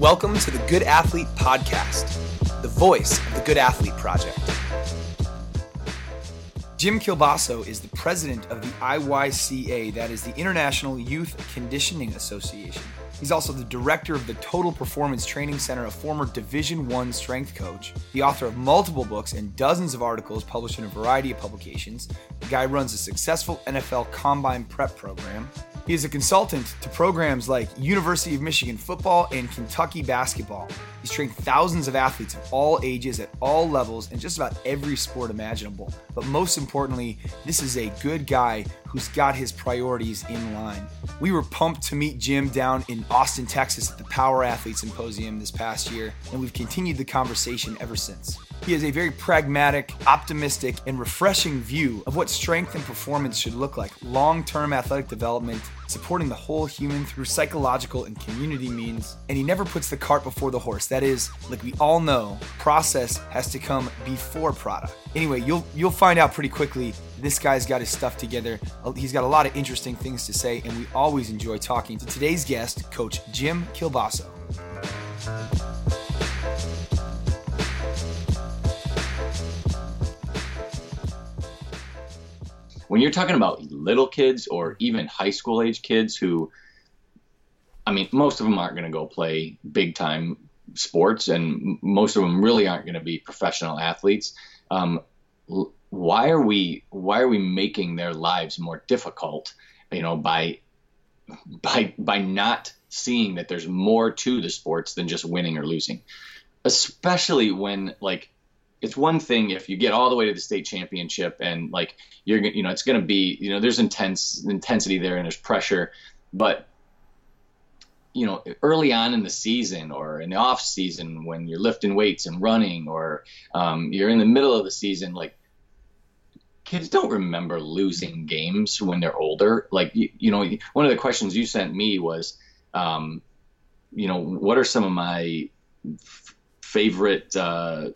Welcome to the Good Athlete Podcast, the voice of the Good Athlete Project. Jim Kielbaso is the president of the IYCA, that is the International Youth Conditioning Association. He's also the director of the Total Performance Training Center, a former Division 1 strength coach, the author of multiple books and dozens of articles published in a variety of publications. The guy runs a successful NFL combine prep program. He is a consultant to programs like University of Michigan football and Kentucky basketball. He's trained thousands of athletes of all ages at all levels in just about every sport imaginable. But most importantly, this is a good guy who's got his priorities in line. We were pumped to meet Jim down in Austin, Texas at the Power Athlete Symposium this past year, and we've continued the conversation ever since. He has a very pragmatic, optimistic, and refreshing view of what strength and performance should look like long term athletic development, supporting the whole human through psychological and community means. And he never puts the cart before the horse. That is, like we all know, process has to come before product. Anyway, you'll you'll find out pretty quickly this guy's got his stuff together. He's got a lot of interesting things to say, and we always enjoy talking to today's guest, Coach Jim Kielbaso. When you're talking about little kids or even high school age kids who I mean, most of them aren't going to go play big time sports, and most of them really aren't going to be professional athletes. Um, why are we why are we making their lives more difficult? You know, by by by not seeing that there's more to the sports than just winning or losing, especially when like it's one thing if you get all the way to the state championship and like you're you know it's going to be you know there's intense intensity there and there's pressure but you know early on in the season or in the off season when you're lifting weights and running or um, you're in the middle of the season like kids don't remember losing games when they're older. Like you, you know one of the questions you sent me was um, you know what are some of my f- favorite uh,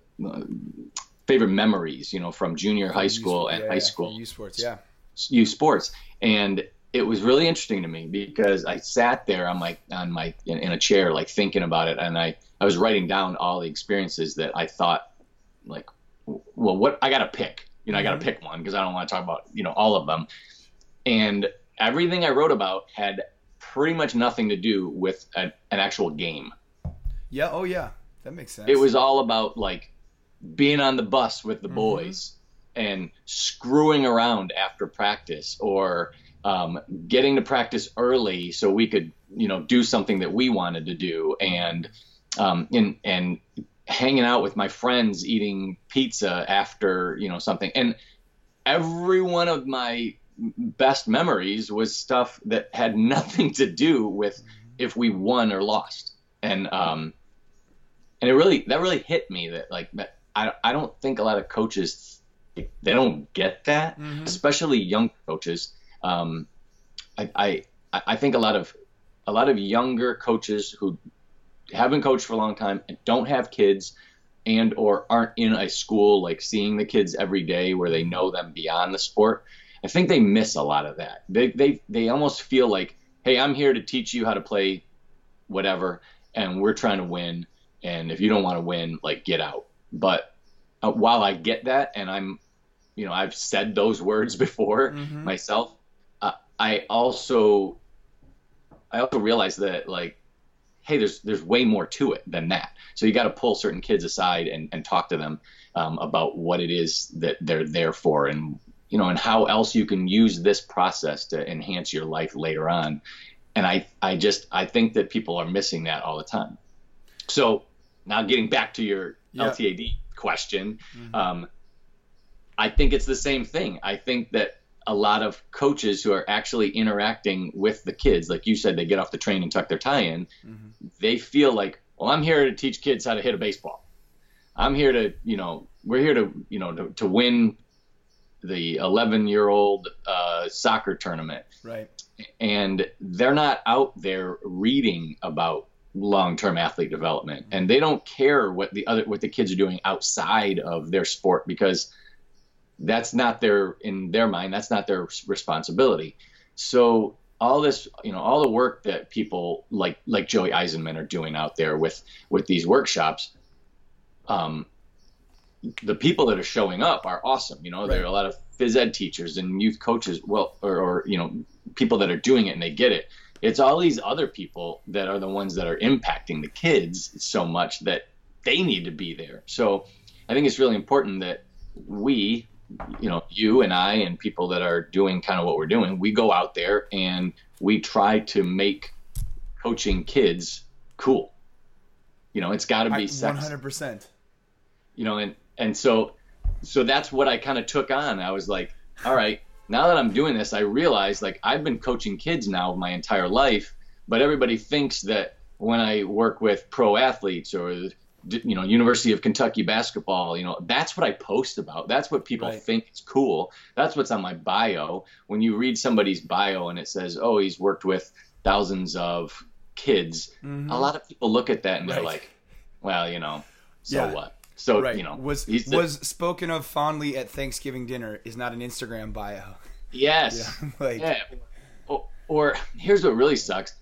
favorite memories, you know, from junior high school and yeah, high school. U sports, yeah. U sports, and it was really interesting to me because I sat there on my on my in, in, a chair like thinking about it, and I I was writing down all the experiences that I thought like, well, what I got to pick, you know, mm-hmm. I got to pick one because I don't want to talk about you know all of them, and everything I wrote about had pretty much nothing to do with a, an actual game. Yeah. Oh yeah. That makes sense. It was all about like being on the bus with the mm-hmm. boys and screwing around after practice or um, getting to practice early so we could you know do something that we wanted to do and um, and and hanging out with my friends eating pizza after you know something and every one of my best memories was stuff that had nothing to do with if we won or lost and um and it really that really hit me that like that I, I don't think a lot of coaches they don't get that, mm-hmm. especially young coaches. Um, I, I I think a lot of a lot of younger coaches who haven't coached for a long time and don't have kids and or aren't in a school like seeing the kids every day where they know them beyond the sport i think they miss a lot of that they they, they almost feel like hey i'm here to teach you how to play whatever and we're trying to win and if you don't want to win like get out but uh, while I get that, and I'm, you know, I've said those words before mm-hmm. myself, uh, I also, I also realize that like, hey, there's there's way more to it than that. So you got to pull certain kids aside and, and talk to them um, about what it is that they're there for, and you know, and how else you can use this process to enhance your life later on. And I, I just, I think that people are missing that all the time. So now getting back to your yeah. LTAD question, mm-hmm. um, I think it's the same thing. I think that a lot of coaches who are actually interacting with the kids, like you said, they get off the train and tuck their tie in, mm-hmm. they feel like, well, I'm here to teach kids how to hit a baseball. I'm here to, you know, we're here to, you know, to, to win the 11 year old uh, soccer tournament. Right. And they're not out there reading about long-term athlete development and they don't care what the other what the kids are doing outside of their sport because that's not their in their mind that's not their responsibility so all this, you know, all the work that people like like Joey Eisenmann are doing out there with with these workshops, um, the people that are showing up are awesome. You know, right. there are a lot of phys ed teachers and youth coaches, well, or, or you know, people that are doing it and they get it. It's all these other people that are the ones that are impacting the kids so much that they need to be there. So I think it's really important that we, you know, you and I and people that are doing kind of what we're doing, we go out there and we try to make coaching kids cool. You know, it's got to be hundred percent. You know, and and so so that's what I kind of took on. I was like, all right, now that I'm doing this, I realize like I've been coaching kids now my entire life, but everybody thinks that when I work with pro athletes or you know University of Kentucky basketball, you know that's what I post about. That's what people right. think is cool. That's what's on my bio. When you read somebody's bio and it says, "Oh, he's worked with thousands of kids," mm-hmm. a lot of people look at that and right. they're like, "Well, you know, so yeah. what?" So right. you know, was was spoken of fondly at Thanksgiving dinner is not an Instagram bio. Yes. Yeah. like, yeah. Or, or, here's what really sucks.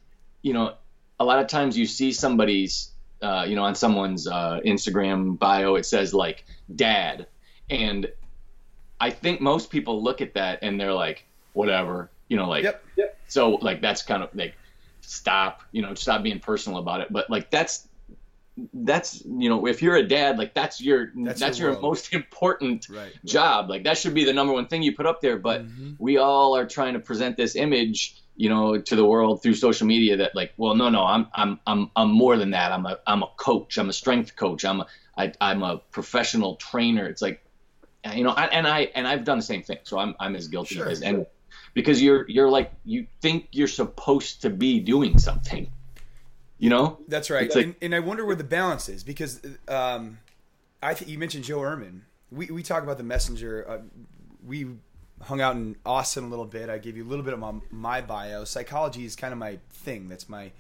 You know, a lot of times you see somebody's, uh, you know, on someone's uh, Instagram bio, it says like dad, and I think most people look at that and they're like, whatever, you know, like, yep, yep. so like that's kind of like, stop, you know, stop being personal about it. But like that's that's you know if you're a dad like that's your that's, that's your, your most important right, job. Like that should be the number one thing you put up there. But mm-hmm. we all are trying to present this image you know to the world through social media that like well no no I'm I'm I'm I'm more than that. I'm a I'm a coach. I'm a strength coach. I'm a I, I'm a professional trainer. It's like you know and I and I've done the same thing. So I'm I'm as guilty sure, as sure. and because you're you're like you think you're supposed to be doing something you know, that's right. Like, and, and, I wonder where the balance is because um, I think you mentioned Joe Ehrmann. We we talk about the messenger. Uh, we hung out in Austin a little bit. I gave you a little bit of my, my bio. Psychology is kind of my thing. That's my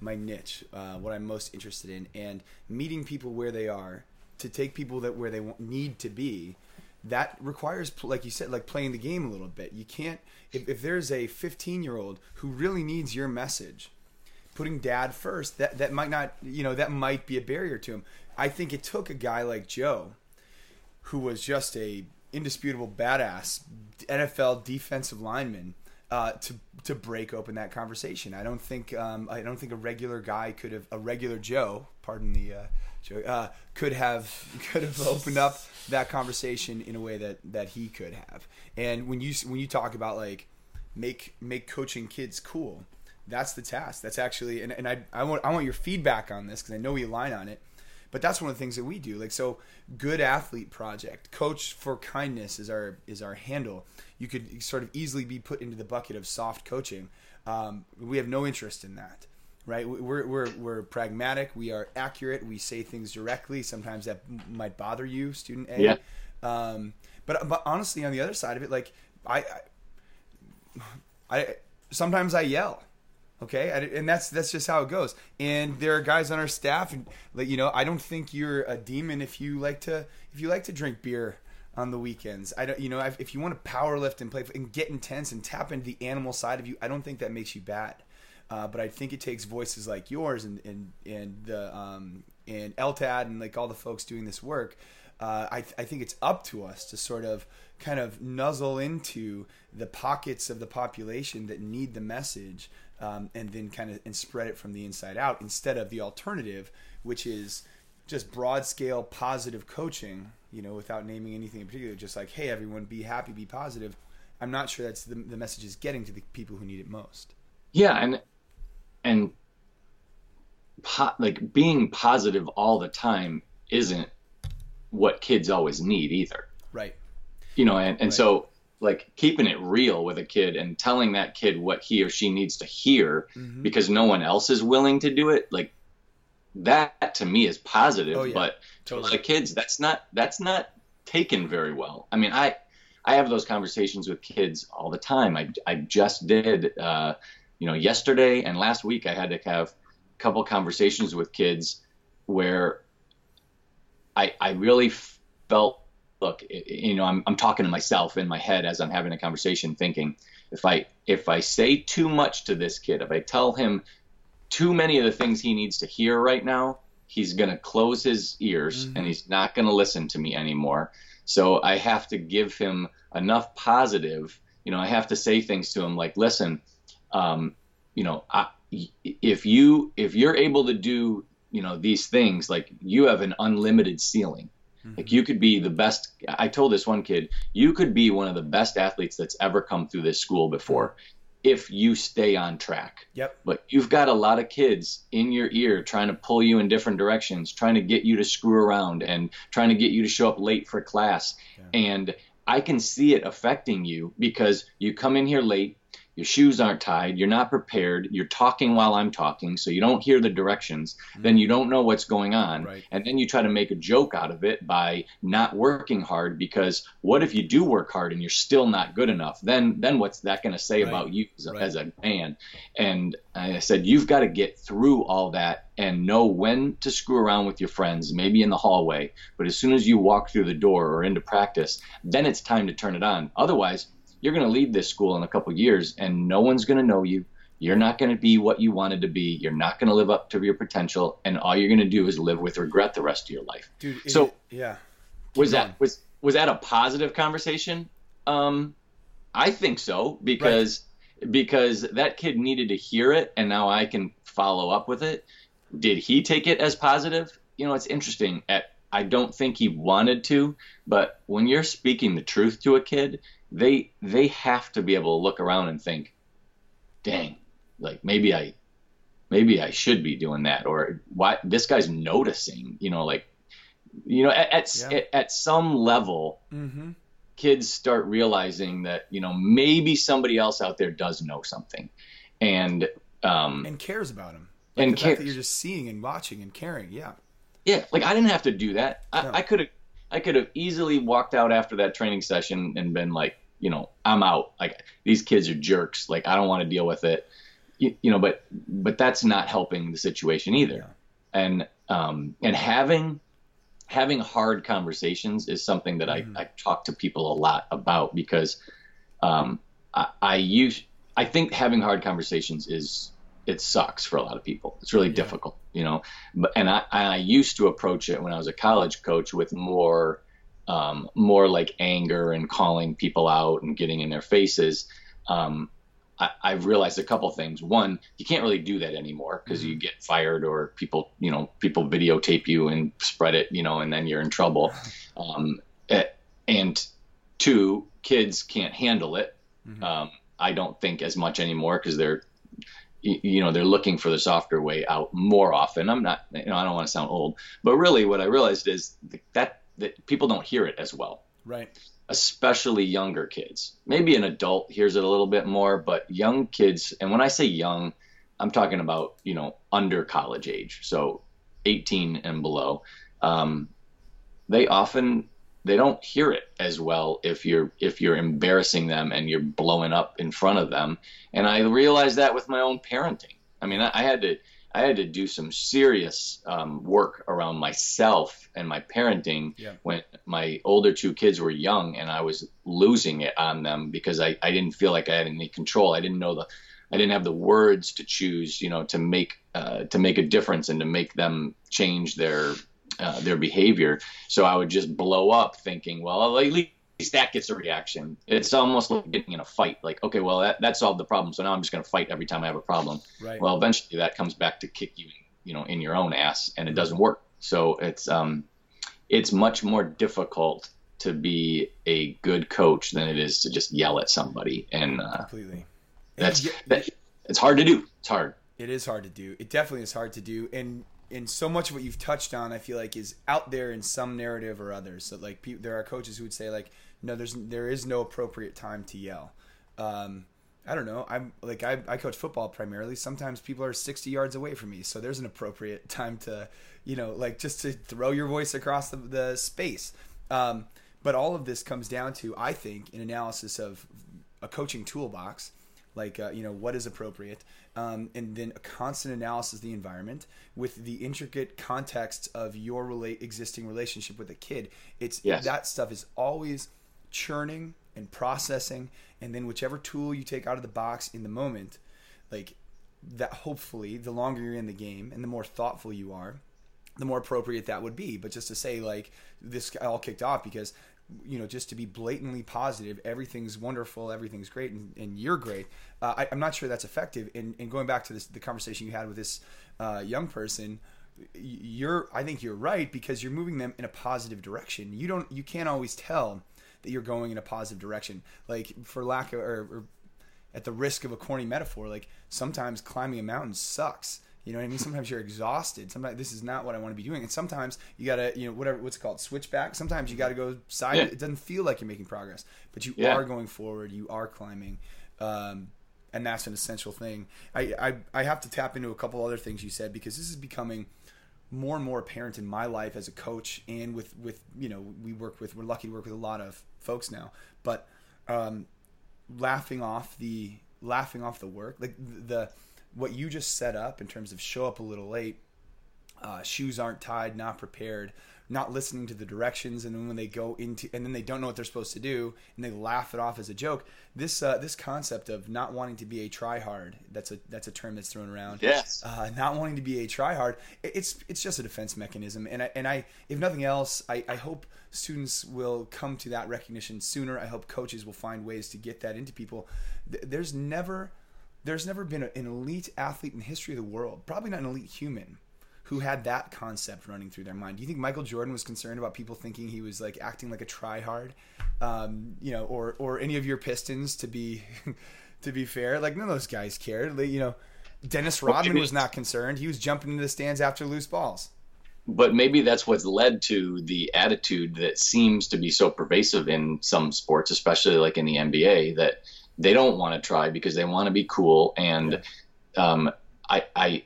my niche. Uh, what I'm most interested in, and meeting people where they are to take people that where they need to be. That requires, like you said, like playing the game a little bit. You can't if, if there's a 15 year old who really needs your message putting dad first, that that might not, you know, that might be a barrier to him. I think it took a guy like Joe, who was just a indisputable badass NFL defensive lineman, uh, to to break open that conversation. I don't think um, I don't think a regular guy could have a regular Joe, pardon the uh, Joe, uh, could have could have opened up that conversation in a way that that he could have. And when you when you talk about like make make coaching kids cool, that's the task. That's actually, and, and I, I want I want your feedback on this because I know we align on it. But that's one of the things that we do. Like so, good athlete project, coach for kindness is our is our handle. You could sort of easily be put into the bucket of soft coaching. Um, we have no interest in that, right? We're, we're we're pragmatic. We are accurate. We say things directly. Sometimes that might bother you, student A. Yeah. Um, but but honestly, on the other side of it, like I, I, I sometimes I yell Okay, and that's that's just how it goes. And there are guys on our staff, and you know, I don't think you're a demon if you like to if you like to drink beer on the weekends. I don't, you know, if you want to power lift and play and get intense and tap into the animal side of you, I don't think that makes you bad. Uh, but I think it takes voices like yours and and and the um, and LTAD and like all the folks doing this work. Uh, I, I think it's up to us to sort of kind of nuzzle into the pockets of the population that need the message um, and then kind of and spread it from the inside out instead of the alternative, which is just broad scale positive coaching. You know, without naming anything in particular, just like, hey, everyone, be happy, be positive. I'm not sure that's the, the message is getting to the people who need it most. Yeah, and and po- like being positive all the time isn't what kids always need either. Right. You know, and, and right. so like keeping it real with a kid and telling that kid what he or she needs to hear mm-hmm. because no one else is willing to do it like that to me is positive oh, yeah. but totally. to kids that's not that's not taken very well i mean i i have those conversations with kids all the time i, I just did uh, you know yesterday and last week i had to have a couple conversations with kids where i i really felt look, you know, I'm, I'm talking to myself in my head as I'm having a conversation, thinking, if I if I say too much to this kid, if I tell him too many of the things he needs to hear right now, he's going to close his ears mm-hmm. and he's not going to listen to me anymore. So I have to give him enough positive. You know, I have to say things to him like, listen, um, you know, I, if you if you're able to do you know these things, like you have an unlimited ceiling. Mm-hmm. Like you could be the best. I told this one kid, you could be one of the best athletes that's ever come through this school before if you stay on track. Yep. But you've got a lot of kids in your ear trying to pull you in different directions, trying to get you to screw around and trying to get you to show up late for class. Yeah. And I can see it affecting you because you come in here late, your shoes aren't tied, you're not prepared, you're talking while I'm talking, so you don't hear the directions, mm-hmm. then you don't know what's going on. Right. And then you try to make a joke out of it by not working hard because what if you do work hard and you're still not good enough? Then then what's that going to say right. about you as a, right. as a man? And I said you've got to get through all that and know when to screw around with your friends, maybe in the hallway, but as soon as you walk through the door or into practice, then it's time to turn it on. Otherwise, you're going to leave this school in a couple years and no one's going to know you. You're not going to be what you wanted to be. You're not going to live up to your potential, and all you're going to do is live with regret the rest of your life. Dude, so it, yeah, Keep was going. that was was that a positive conversation? Um, I think so because right. because that kid needed to hear it, and now I can follow up with it. Did he take it as positive? You know, it's interesting. At I don't think he wanted to, but when you're speaking the truth to a kid, they they have to be able to look around and think, dang, like maybe I maybe I should be doing that or why this guy's noticing, you know, like you know, at at, yeah. at, at some level mm-hmm. kids start realizing that, you know, maybe somebody else out there does know something and um and cares about them. Like and the cares. you're just seeing and watching and caring, yeah. Yeah, like I didn't have to do that. No. I could have I could have easily walked out after that training session and been like, you know, I'm out. Like these kids are jerks. Like I don't want to deal with it. You, you know, but but that's not helping the situation either. Yeah. And um and having having hard conversations is something that mm-hmm. I, I talk to people a lot about because um I, I use I think having hard conversations is it sucks for a lot of people. It's really yeah. difficult, you know. But and I, I used to approach it when I was a college coach with more um, more like anger and calling people out and getting in their faces. Um, I, have realized a couple things. One, you can't really do that anymore because mm-hmm. you get fired or people, you know, people videotape you and spread it, you know, and then you're in trouble. Um, eh, and two, kids can't handle it. Mm-hmm. Um, I don't think as much anymore because they're, you know, they're looking for the softer way out more often. I'm not, you know, I don't want to sound old, but really what I realized is that that people don't hear it as well. Right. Especially younger kids. Maybe an adult hears it a little bit more, but young kids, and when I say young, I'm talking about you know under college age, so 18 and below. Um, they often they don't hear it as well if you're if you're embarrassing them and you're blowing up in front of them. And I realized that with my own parenting. I mean, I, I had to I had to do some serious um, work around myself and my parenting yeah. when my older two kids were young and I was losing it on them because I, I didn't feel like I had any control. I didn't know the I didn't have the words to choose, you know, to make uh, to make a difference and to make them change their uh, their behavior. So I would just blow up thinking, well, at least least that gets a reaction. It's almost like getting in a fight. Like, okay, well, that, that solved the problem. So now I'm just going to fight every time I have a problem. Right. Well, eventually that comes back to kick you, you know, in your own ass, and it doesn't work. So it's um, it's much more difficult to be a good coach than it is to just yell at somebody. And uh, completely, that's that, it's hard to do. It's hard. It is hard to do. It definitely is hard to do, and and so much of what you've touched on, I feel like, is out there in some narrative or others. So like, pe- there are coaches who would say like, no, there's there is no appropriate time to yell. Um, I don't know. I'm like I, I coach football primarily. Sometimes people are 60 yards away from me, so there's an appropriate time to, you know, like just to throw your voice across the, the space. Um, but all of this comes down to, I think, an analysis of a coaching toolbox, like uh, you know what is appropriate um, and then a constant analysis of the environment with the intricate context of your relate existing relationship with a kid it's Yes. that stuff is always churning and processing and then whichever tool you take out of the box in the moment like that hopefully the longer you're in the game and the more thoughtful you are the more appropriate that would be. But just to say like this all kicked off because you know just to be blatantly positive everything's wonderful everything's great and, and you're great uh, I, i'm not sure that's effective. And, and going back to this the conversation you had with this uh, young person you're i think you're right because you're moving them in a positive direction. You don't you can't always tell that you're going in a positive direction like for lack of or, or at the risk of a corny metaphor, like sometimes climbing a mountain sucks. You know what I mean? Sometimes you're exhausted. Sometimes this is not what I want to be doing. And sometimes you gotta, you know, whatever what's it called, switchback. Sometimes you gotta go side. Yeah. It doesn't feel like you're making progress, but you Yeah. are going forward. You are climbing, um, and that's an essential thing. I, I I have to tap into a couple other things you said because this is becoming more and more apparent in my life as a coach and with with you know we work with we're lucky to work with a lot of folks now. But um laughing off the laughing off the work like the what you just set up in terms of show up a little late uh, shoes aren't tied not prepared not listening to the directions and then when they go into and then they don't know what they're supposed to do and they laugh it off as a joke this uh, this concept of not wanting to be a try hard that's a that's a term that's thrown around Yes. uh, not wanting to be a tryhard, it- it's it's just a defense mechanism. And I, and I, if nothing else, I, I hope students will come to that recognition sooner. I hope coaches will find ways to get that into people. There's never, there's never been an elite athlete in the history of the world, probably not an elite human, who had that concept running through their mind. Do you think Michael Jordan was concerned about people thinking he was like acting like a tryhard, um, you know, or or any of your Pistons to be, to be fair, like none of those guys cared. They, you know. Dennis Rodman was not concerned. He was jumping into the stands after loose balls. but maybe that's what's led to the attitude that seems to be so pervasive in some sports, especially like in the NBA, that they don't want to try because they want to be cool. And um, I, I,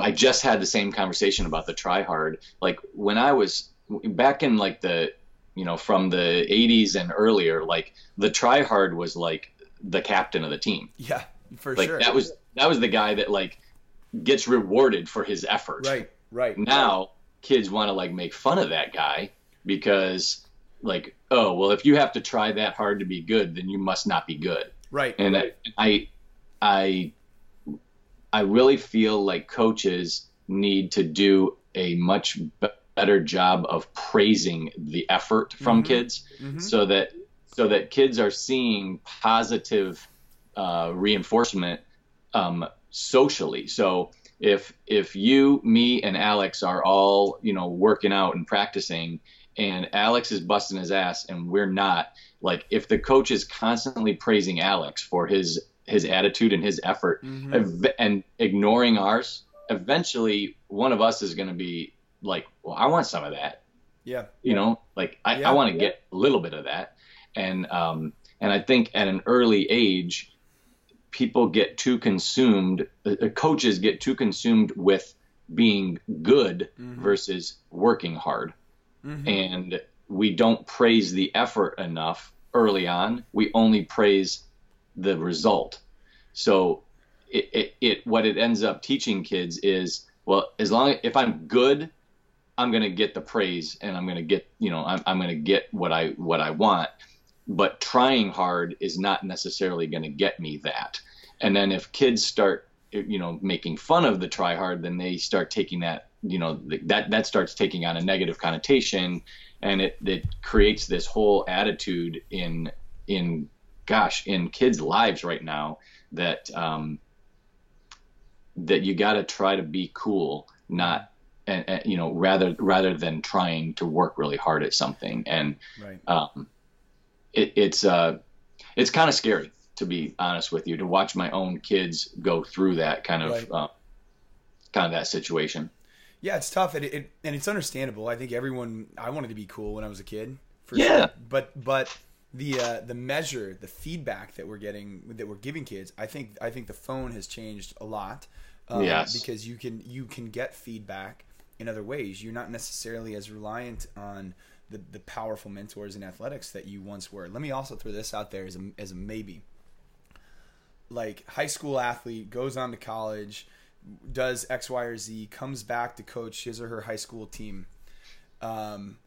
I just had the same conversation about the try hard. Like when I was back in like the, you know, from the 80s and earlier, like the try hard was like the captain of the team. Yeah, for Like sure. that was that was the guy that like gets rewarded for his effort right, right. now kids want to like make fun of that guy because like oh well if you have to try that hard to be good then you must not be good right. and i i i really feel like coaches need to do a much be- better job of praising the effort from Mhm. kids Mhm. so that so that kids are seeing positive uh, reinforcement um, socially. So if if you, me, and Alex are all you know working out and practicing, and Alex is busting his ass and we're not, like if the coach is constantly praising Alex for his his attitude and his effort, Mhm. ev- and ignoring ours, eventually one of us is going to be like, well, I want some of that Yeah, you know like i, Yeah. I want to get a little bit of that and um and i think at an early age people get too consumed uh, uh, coaches get too consumed with being good Mhm. versus working hard Mhm. and we don't praise the effort enough early on we only praise the result. So it, it, it what it ends up teaching kids is well as long if i'm good i'm to get the praise and i'm to get you know i'm, I'm to get what i what i want. But trying hard is not necessarily to get me that. And then if kids start you know making fun of the try hard then they start taking that you know that that starts taking on a negative connotation. And it it creates this whole attitude in in gosh in kids lives right now that um that you got to try to be cool not and, and you know rather rather than trying to work really hard at something and right. um, it, it's uh, it's kind of scary to be honest with you to watch my own kids go through that kind of Right. uh, kind of that situation. Yeah, it's tough, and it, and it's understandable. I think everyone. I wanted to be cool when I was a kid, for Yeah. sure. But but the uh, the measure, the feedback that we're getting, that we're giving kids, I think I think the phone has changed a lot. Um, Yes. Because you can you can get feedback in other ways. You're not necessarily as reliant on the the powerful mentors in athletics that you once were. Let me also throw this out there as a as a maybe. like high school athlete goes on to college, does X, Y, or Z, comes back to coach his or her high school team, um,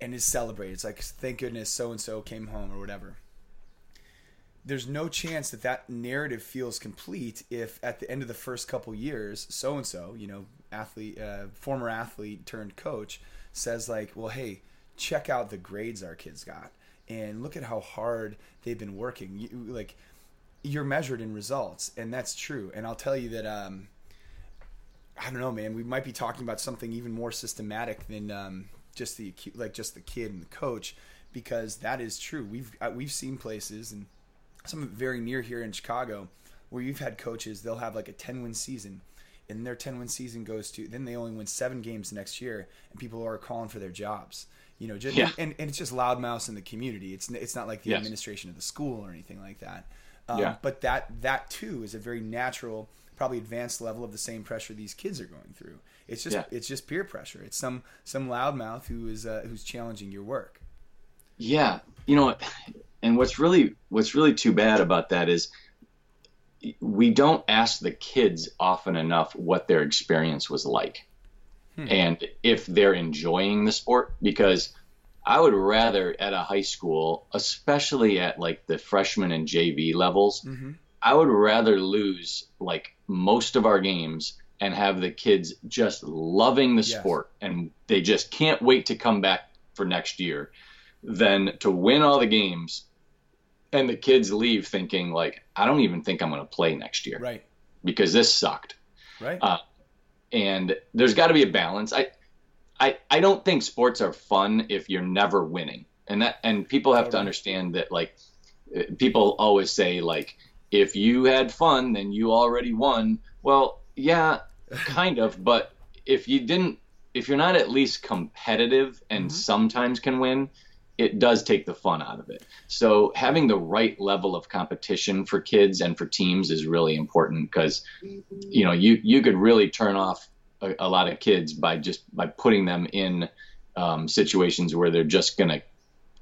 and is celebrated. It's like thank goodness so and so came home or whatever. There's no chance that that narrative feels complete if at the end of the first couple years, so and so, you know, athlete, uh, former athlete turned coach, says like, well, hey, check out the grades our kids got, and look at how hard they've been working. You, like, you're measured in results, and that's true. And I'll tell you that. Um, I don't know, man. We might be talking about something even more systematic than um, just the like just the kid and the coach, because that is true. We've uh, we've seen places and some very near here in Chicago where you've had coaches. They'll have like a ten win season, and their ten win season goes to then they only win seven games next year, and people are calling for their jobs. You know, just, Yeah. and, and it's just loudmouth in the community. It's it's not like the Yes. administration of the school or anything like that. Um, Yeah. But that that too is a very natural, probably advanced level of the same pressure these kids are going through. It's just Yeah. it's just peer pressure. It's some some loudmouth who is uh, who's challenging your work. Yeah, you know, and what's really what's really too bad about that is we don't ask the kids often enough what their experience was like and if they're enjoying the sport because I would rather at a high school, especially at like the freshman and JV levels, Mm-hmm. I would rather lose like most of our games and have the kids just loving the Yes. sport and they just can't wait to come back for next year than to win all the games and the kids leave thinking like I don't even think I'm going to play next year Right. because this sucked Right. Uh, and there's got to be a balance. I, I, I don't think sports are fun if you're never winning, and that and people have to understand that. Like, people always say like, if you had fun, then you already won. Well, yeah, kind of, but if you didn't, if you're not at least competitive and Mhm. sometimes can win, it does take the fun out of it. So having the right level of competition for kids and for teams is really important because you know you you could really turn off a, a lot of kids by just by putting them in um, situations where they're just gonna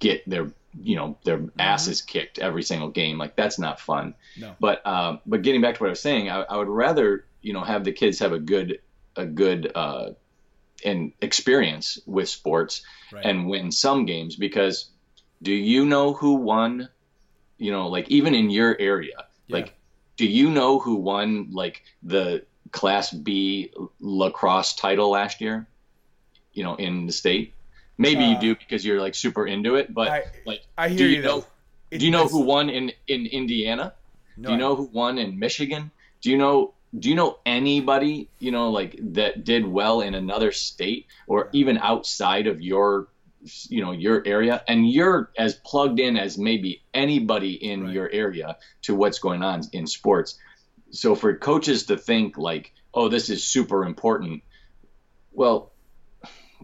get their you know their asses kicked every single game like that's not fun No. but um, but getting back to what I was saying I, I would rather you know have the kids have a good a good uh, and experience with sports Right. and win some games because do you know who won you know like even in your area Yeah. like do you know who won like the class b lacrosse title last year you know in the state maybe you Uh, do because you're like super into it but I- like I hear do you you. know. It- do you know who won in in indiana No, do you know who won in Michigan? Do you know do you know anybody, you know, like that did well in another state or even outside of your you know, your area and you're as plugged in as maybe anybody in Right. your area to what's going on in sports. So for coaches to think like, "Oh, this is super important." Well,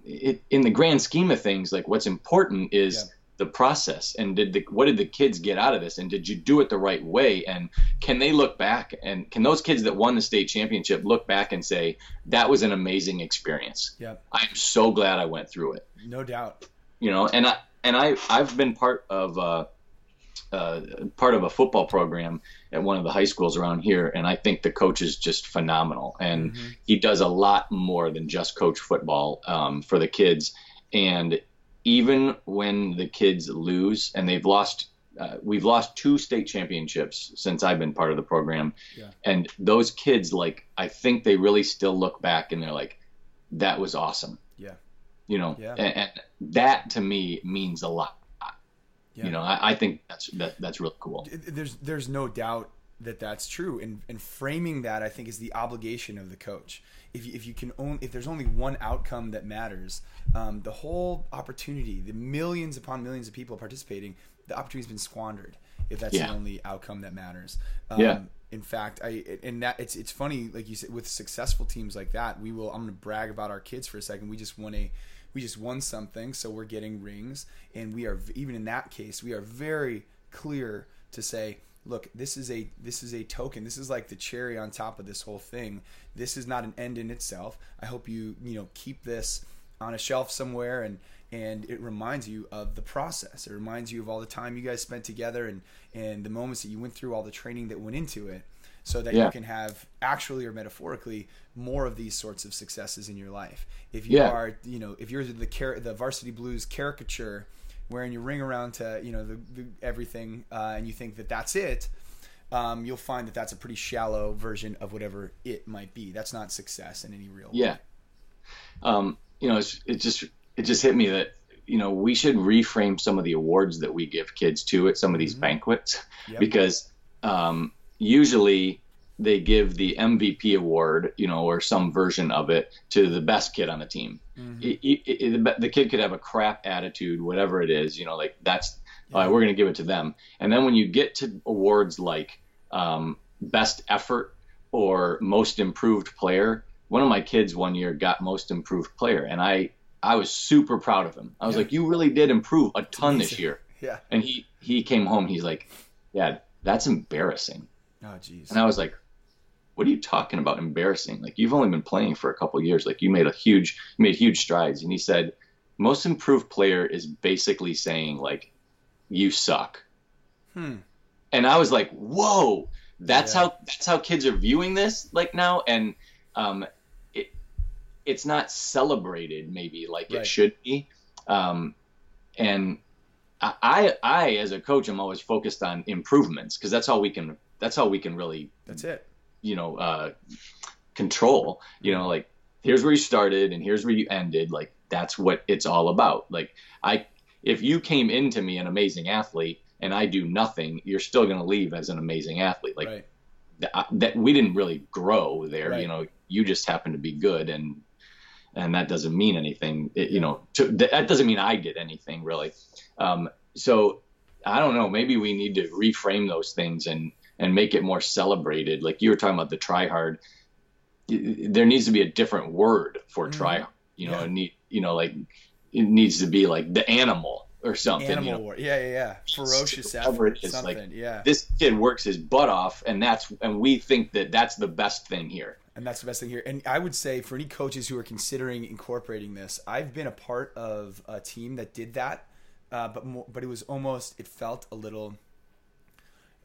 it, in the grand scheme of things, like what's important is Yeah. The process and did the what did the kids get out of this and did you do it the right way and can they look back and can those kids that won the state championship look back and say that was an amazing experience Yeah. i'm so glad i went through it No doubt. you know and i and i i've been part of uh uh, part of a football program at one of the high schools around here, and I think the coach is just phenomenal. And Mhm. he does a lot more than just coach football um, for the kids. And even when the kids lose, and they've lost, uh, we've lost two state championships since I've been part of the program. Yeah. And those kids, like, I think they really still look back and they're like, that was awesome. Yeah. You know, Yeah. and, and that to me means a lot. Yeah. You know, I, I think that's that, that's really cool. There's there's no doubt that that's true. And and framing that I think is the obligation of the coach. If you, if you can only if there's only one outcome that matters um, the whole opportunity the millions upon millions of people participating the opportunity's been squandered if that's Yeah. the only outcome that matters. Um, Yeah. in fact I and that it's it's funny like you said with successful teams like that we will I'm going to brag about our kids for a second. We just won a we just won something so we're getting rings. And we are even in that case we are very clear to say look this is a this is a token this is like the cherry on top of this whole thing this is not an end in itself i hope you you know keep this on a shelf somewhere and and it reminds you of the process. It reminds you of all the time you guys spent together and and the moments that you went through, all the training that went into it, so that Yeah. you can have actually or metaphorically more of these sorts of successes in your life. If you Yeah. are, you know, if you're the the varsity blues caricature, wearing your ring around to you know the, the everything, uh, and you think that that's it. Um, you'll find that that's a pretty shallow version of whatever it might be. That's not success in any real way. Yeah. Um, you know, it's, it just it just hit me that you know we should reframe some of the awards that we give kids to at some of these banquets Yep. because um, usually they give the MVP award, you know, or some version of it to the best kid on the team. It- it- it- the- kid could have a crap attitude, whatever it is, you know, like that's all right, we're going to give it to them. And then when you get to awards like um, best effort or most improved player, one of my kids one year got most improved player, and I I was super proud of him. I was Yeah. like, you really did improve a ton this year. Yeah. And he he came home, he's like, yeah, that's embarrassing. Oh, jeez. And I was like, what are you talking about embarrassing? Like you've only been playing for a couple of years. Like you made a huge you made huge strides. And he said, most improved player is basically saying like, you suck. Hmm. And I was like, whoa, that's Yeah. how that's how kids are viewing this like now. And um, it it's not celebrated maybe like Right. it should be. Um, and I, I I as a coach I'm always focused on improvements because that's how we can that's how we can really That's it. You know uh, control you know like here's where you started and here's where you ended like that's what it's all about like i if you came into me an amazing athlete and i do nothing you're still going to leave as an amazing athlete like right. th- that we didn't really grow there Right. you know you just happen to be good and and that doesn't mean anything it, you know to, that doesn't mean i did anything really um, so i don't know maybe we need to reframe those things and and make it more celebrated like you were talking about the try hard there needs to be a different word for Mhm. try you know Yeah. it need you know like it needs to be like the animal or something Animal you know war. Yeah, yeah, yeah. Ferocious effort. is, like- Something. yeah. this kid works his butt off and that's and we think that that's the best thing here And that's the best thing here. And I would say for any coaches who are considering incorporating this, I've been a part of a team that did that, uh, but more, but it was almost it felt a little,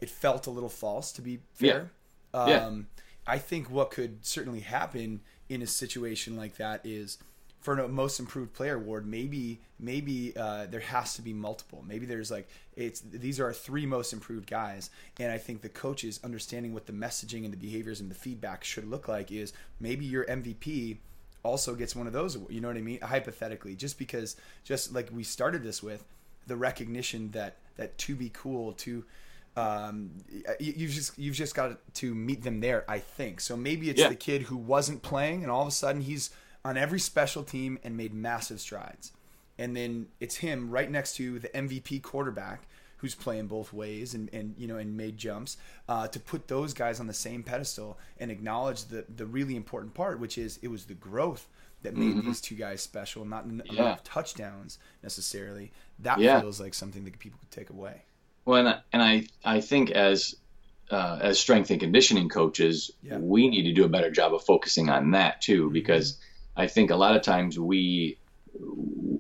it felt a little false to be fair. Yeah. Yeah. Um, I think what could certainly happen in a situation like that is for a most improved player award, maybe maybe uh, there has to be multiple. Maybe there's like it's these are our three most improved guys, and I think the coaches understanding what the messaging and the behaviors and the feedback should look like is maybe your MVP also gets one of those. You know what I mean? Hypothetically, just because just like we started this with the recognition that that to be cool to um, you- you've just you've just got to meet them there. I think so. Maybe it's Yeah. the kid who wasn't playing, and all of a sudden he's on every special team and made massive strides. And then it's him right next to the MVP quarterback who's playing both ways and, and you know and made jumps uh, to put those guys on the same pedestal and acknowledge the the really important part, which is it was the growth that made these two guys special, not Mm-hmm. Yeah. touchdowns necessarily. That Yeah. feels like something that people could take away. Well, and, I- and I I think as uh, as strength and conditioning coaches, Yeah. we need to do a better job of focusing on that too, because I think a lot of times we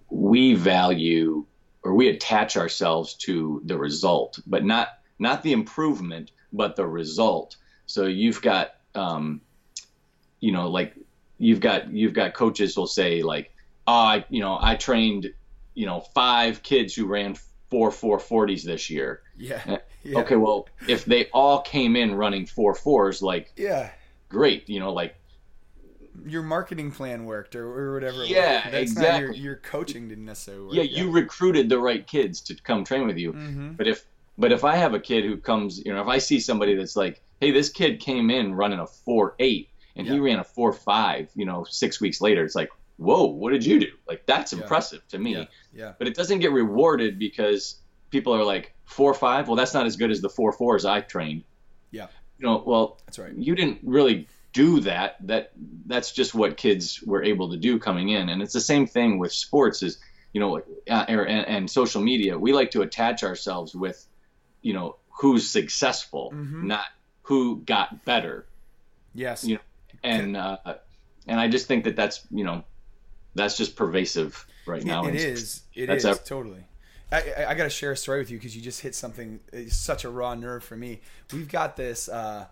we value or we attach ourselves to the result, but not not the improvement, but the result. So you've got um, you know like you've got you've got coaches will say like, oh, I you know I trained you know five kids who ran four four forties this year. Yeah. Eh, yeah. Okay, well if they all came in running four fours, like Yeah. great, you know like Your marketing plan worked or, or whatever. Yeah, Not your, exactly. your coaching didn't necessarily work. yeah, you recruited the right kids to come train with you. hmm But if but if I have a kid who comes, you know, if I see somebody that's like, hey, this kid came in running a four eight and he ran a four five, you know, six weeks later, it's like, whoa, what did you do? Like that's Yeah. impressive to me. Yeah. Yeah. But it doesn't get rewarded because people are like four five. Well, that's not as good as the four fours I trained. Yeah. You know, well, That's right. you didn't really do that that that's just what kids were able to do coming in and it's the same thing with sports is you know uh, and, and social media we like to attach ourselves with you know who's successful Mhm. not who got better Yes. you know and uh, and i just think that that's you know that's just pervasive right now. It is. It is ever- totally. I, I, got to share a story with you because you just hit something. It's such a raw nerve for me. We've got this. Uh,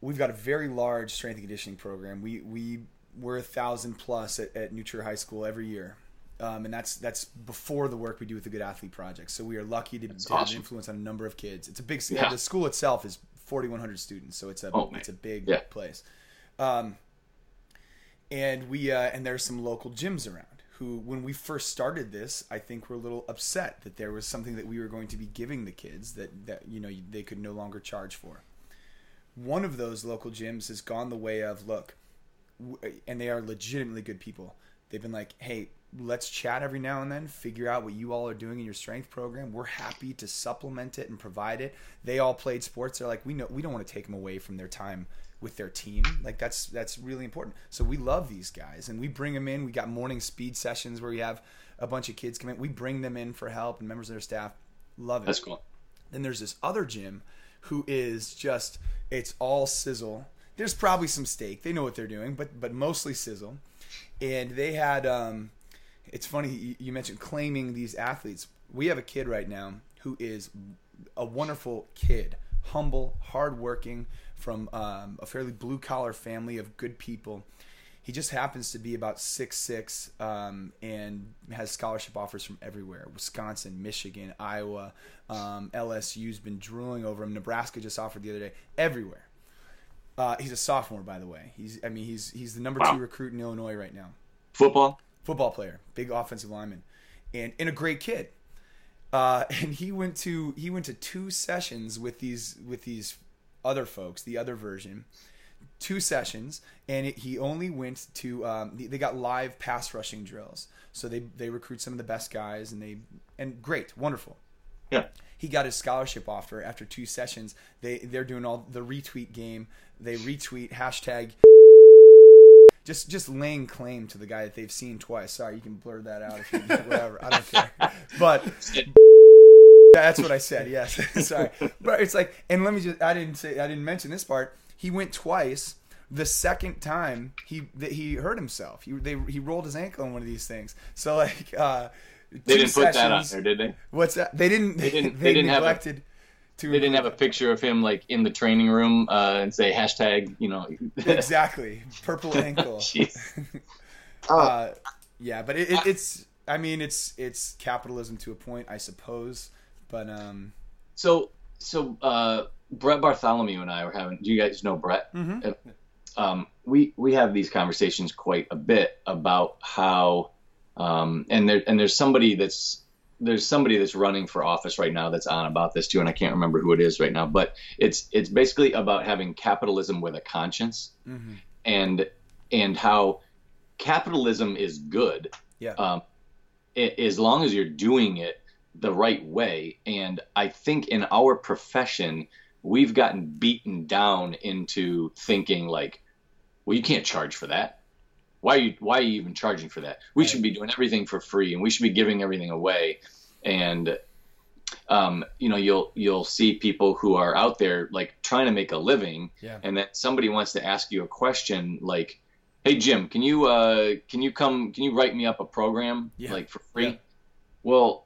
we've got a very large strength and conditioning program. We we we're a thousand plus at, at New Trier High School every year. Um, and that's that's before the work we do with the Good Athlete Project. So we are lucky to, to awesome. have influence on a number of kids. It's a big. Yeah. The school itself is 4,100 students, so it's a oh, it's a big yeah. place. Um, and we uh, and there's some local gyms around who, when we first started this, I think were a little upset that there was something that we were going to be giving the kids that that you know they could no longer charge for. One of those local gyms has gone the way of look, and they are legitimately good people. They've been like, hey, let's chat every now and then, figure out what you all are doing in your strength program. We're happy to supplement it and provide it. They all played sports. They're like, we know we don't want to take them away from their time with their team. Like that's that's really important. So we love these guys and we bring them in. We got morning speed sessions where we have a bunch of kids come in. We bring them in for help and members of their staff. Love it. That's cool. Then there's this other gym who is just it's all sizzle. There's probably some steak. They know what they're doing, but but mostly sizzle. And they had um it's funny you mentioned claiming these athletes. We have a kid right now who is a wonderful kid, humble, hardworking, from um, a fairly blue collar family of good people. He just happens to be about six six um, and has scholarship offers from everywhere: Wisconsin, Michigan, Iowa. Um, LSU's been drooling over him. Nebraska just offered the other day. Everywhere. Uh, he's a sophomore, by the way. He's I mean he's he's the number wow. two recruit in Illinois right now. Football football player, big offensive lineman, and and a great kid. Uh, and he went to he went to two sessions with these with these other folks, the other version, two sessions, and it, he only went to um, they got live pass rushing drills. So they they recruit some of the best guys, and they and great, wonderful. Yeah. He got his scholarship offer after two sessions. They they're doing all the retweet game. They retweet hashtag just just laying claim to the guy that they've seen twice. Sorry, you can blur that out if you whatever. I don't care. But that's what I said. Yes, sorry. But it's like, and let me just I didn't say I didn't mention this part. He went twice. The second time he that he hurt himself. He they, he rolled his ankle on one of these things. So like. uh they didn't sessions, put that on there, did they? What's that? They didn't. They didn't. They, they didn't neglected. Have a- to they didn't have a picture of him like in the training room uh, and say hashtag you know exactly purple ankle uh, yeah but it, it, it's i mean it's it's capitalism to a point i suppose but um so so uh brett bartholomew and i were having do you guys know brett mm-hmm. um we we have these conversations quite a bit about how um and there and there's somebody that's there's somebody that's running for office right now that's on about this too, and I can't remember who it is right now. But it's it's basically about having capitalism with a conscience, mm-hmm. and and how capitalism is good. Yeah. Um, it, as long as you're doing it the right way, and I think in our profession we've gotten beaten down into thinking like, well, you can't charge for that why are you why are you even charging for that? We should be doing everything for free, and we should be giving everything away. And um, you know, you'll you'll see people who are out there like trying to make a living, yeah. and that somebody wants to ask you a question like, "Hey Jim, can you uh, can you come can you write me up a program yeah. like for free?" Yeah. Well,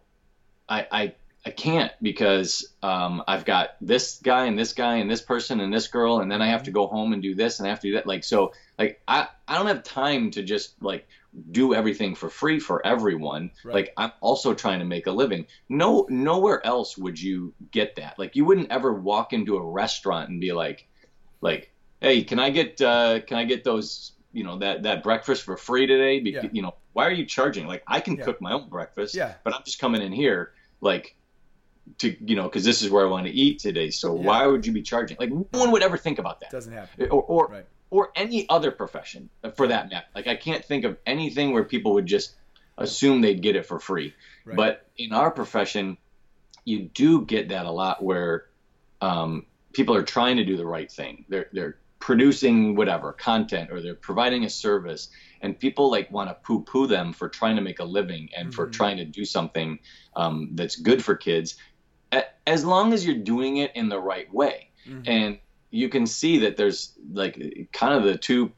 I, I I can't because um, I've got this guy and this guy and this person and this girl, and then I have to go home and do this and I have to do that. Like so, like I I don't have time to just like do everything for free for everyone. Right. Like I'm also trying to make a living. No nowhere else would you get that. Like you wouldn't ever walk into a restaurant and be like, like, hey, can I get uh, can I get those you know that that breakfast for free today? Because yeah. you know why are you charging? Like I can yeah. cook my own breakfast. Yeah. But I'm just coming in here like to you know because this is where I want to eat today. So yeah. why would you be charging? Like no one would ever think about that. Doesn't happen. Or or, right. or any other profession for that matter. Like I can't think of anything where people would just assume they'd get it for free. Right. But in our profession, you do get that a lot where um, people are trying to do the right thing. They're they're producing whatever content or they're providing a service and people like want to poo-poo them for trying to make a living and mm-hmm. for trying to do something um, that's good for kids as long as you're doing it in the right way. Mm-hmm. And you can see that there's like kind of the two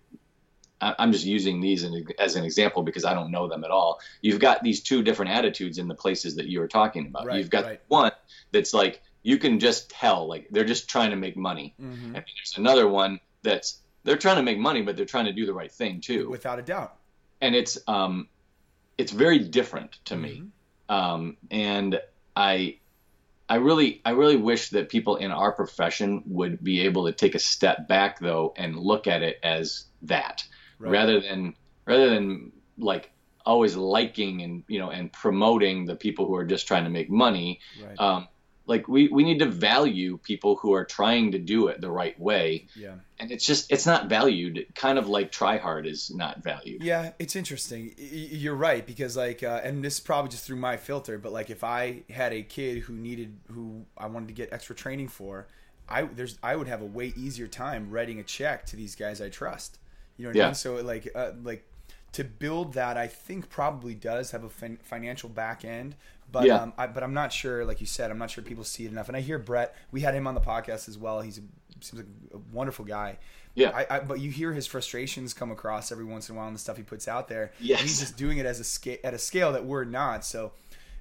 I'm just using these as an example because I don't know them at all. You've got these two different attitudes in the places that you were talking about. Right, You've got right. one that's like you can just tell like they're just trying to make money, Mhm. and there's another one that's they're trying to make money, but they're trying to do the right thing too. without a doubt. and it's um, it's very different to me, um, and I. I really, I really wish that people in our profession would be able to take a step back, though, and look at it as that, Right. rather than rather than like always liking and you know and promoting the people who are just trying to make money. Right. Um, like we we need to value people who are trying to do it the right way, yeah. and it's just it's not valued. Kind of like try hard is not valued. Yeah, it's interesting. You're right because like, uh, and this is probably just through my filter, but like if I had a kid who needed, who I wanted to get extra training for, I there's I would have a way easier time writing a check to these guys I trust. You know what I Yeah. mean? So like, uh, like to build that, I think probably does have a fin- financial back end. But Yeah. um, I, but I'm not sure. Like you said, I'm not sure people see it enough. And I hear Brett. We had him on the podcast as well. He's a, seems like a wonderful guy. Yeah. I, I, but you hear his frustrations come across every once in a while in the stuff he puts out there. Yes. And he's just doing it as a scale at a scale that we're not. So,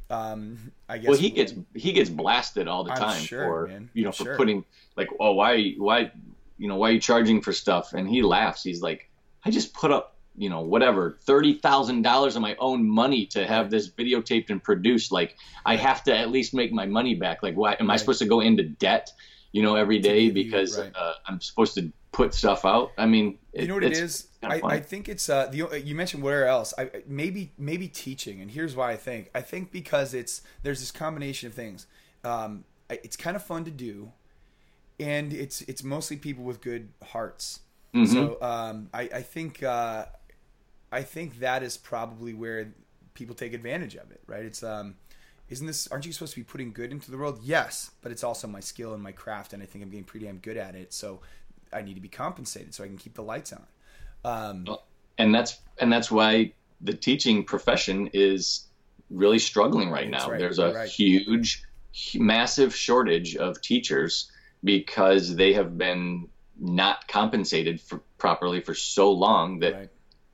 um, I guess. Well, he gets he gets blasted all the I'm time sure, for man. you know I'm for sure. putting like oh why why you know why are you charging for stuff and he laughs he's like I just put up you know whatever thirty thousand dollars of my own money to have this videotaped and produced like I have to at least make my money back like why am I supposed to go into debt you know every day because right. uh, I'm supposed to put stuff out I mean You know what it's kinda I. I think it's uh, the you mentioned where else? I maybe maybe teaching, and here's why I think. I think because it's there's this combination of things. Um, it's kind of fun to do, and it's it's mostly people with good hearts. Mhm. So um, I I think uh, I think that is probably where people take advantage of it, right? It's um. Isn't this? Aren't you supposed to be putting good into the world? Yes, but it's also my skill and my craft, and I think I'm getting pretty damn good at it. So I need to be compensated so I can keep the lights on. Um, and that's and that's why the teaching profession is really struggling right now. right, There's a right. huge, massive shortage of teachers because they have been not compensated for, properly for so long that right.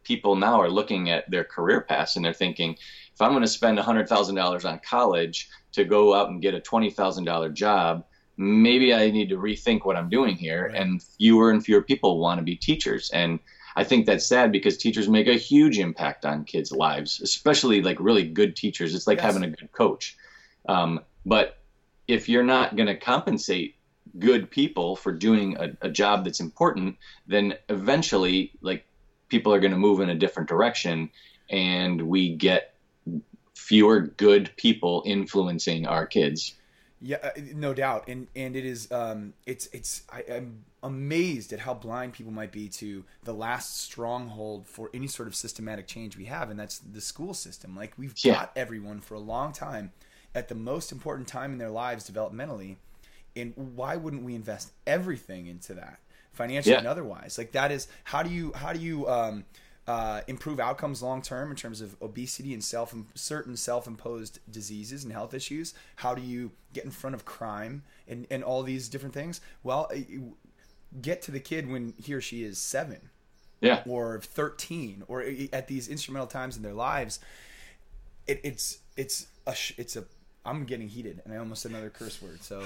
People now are looking at their career paths and they're thinking, if I'm going to spend $100,000 on college to go out and get a $20,000 job, maybe I need to rethink what I'm doing here. Right. And fewer and fewer people want to be teachers. And I think that's sad because teachers make a huge impact on kids' lives, especially like really good teachers. It's like Yes. having a good coach. Um, but if you're not going to compensate good people for doing a, a job that's important, then eventually, like, people are going to move in a different direction, and we get fewer good people influencing our kids. Yeah, uh, no doubt, and and it is um, it's it's I am amazed at how blind people might be to the last stronghold for any sort of systematic change we have, and that's the school system. Like we've Yeah. got everyone for a long time at the most important time in their lives developmentally, and why wouldn't we invest everything into that, financially Yeah. and otherwise? Like that is how do you how do you um, uh, improve outcomes long term in terms of obesity and self certain self imposed diseases and health issues? How do you get in front of crime and and all these different things? Well, get to the kid when he or she is seven Yeah. or 13 or at these instrumental times in their lives it, it's it's a it's a I'm getting heated and I almost said another curse word so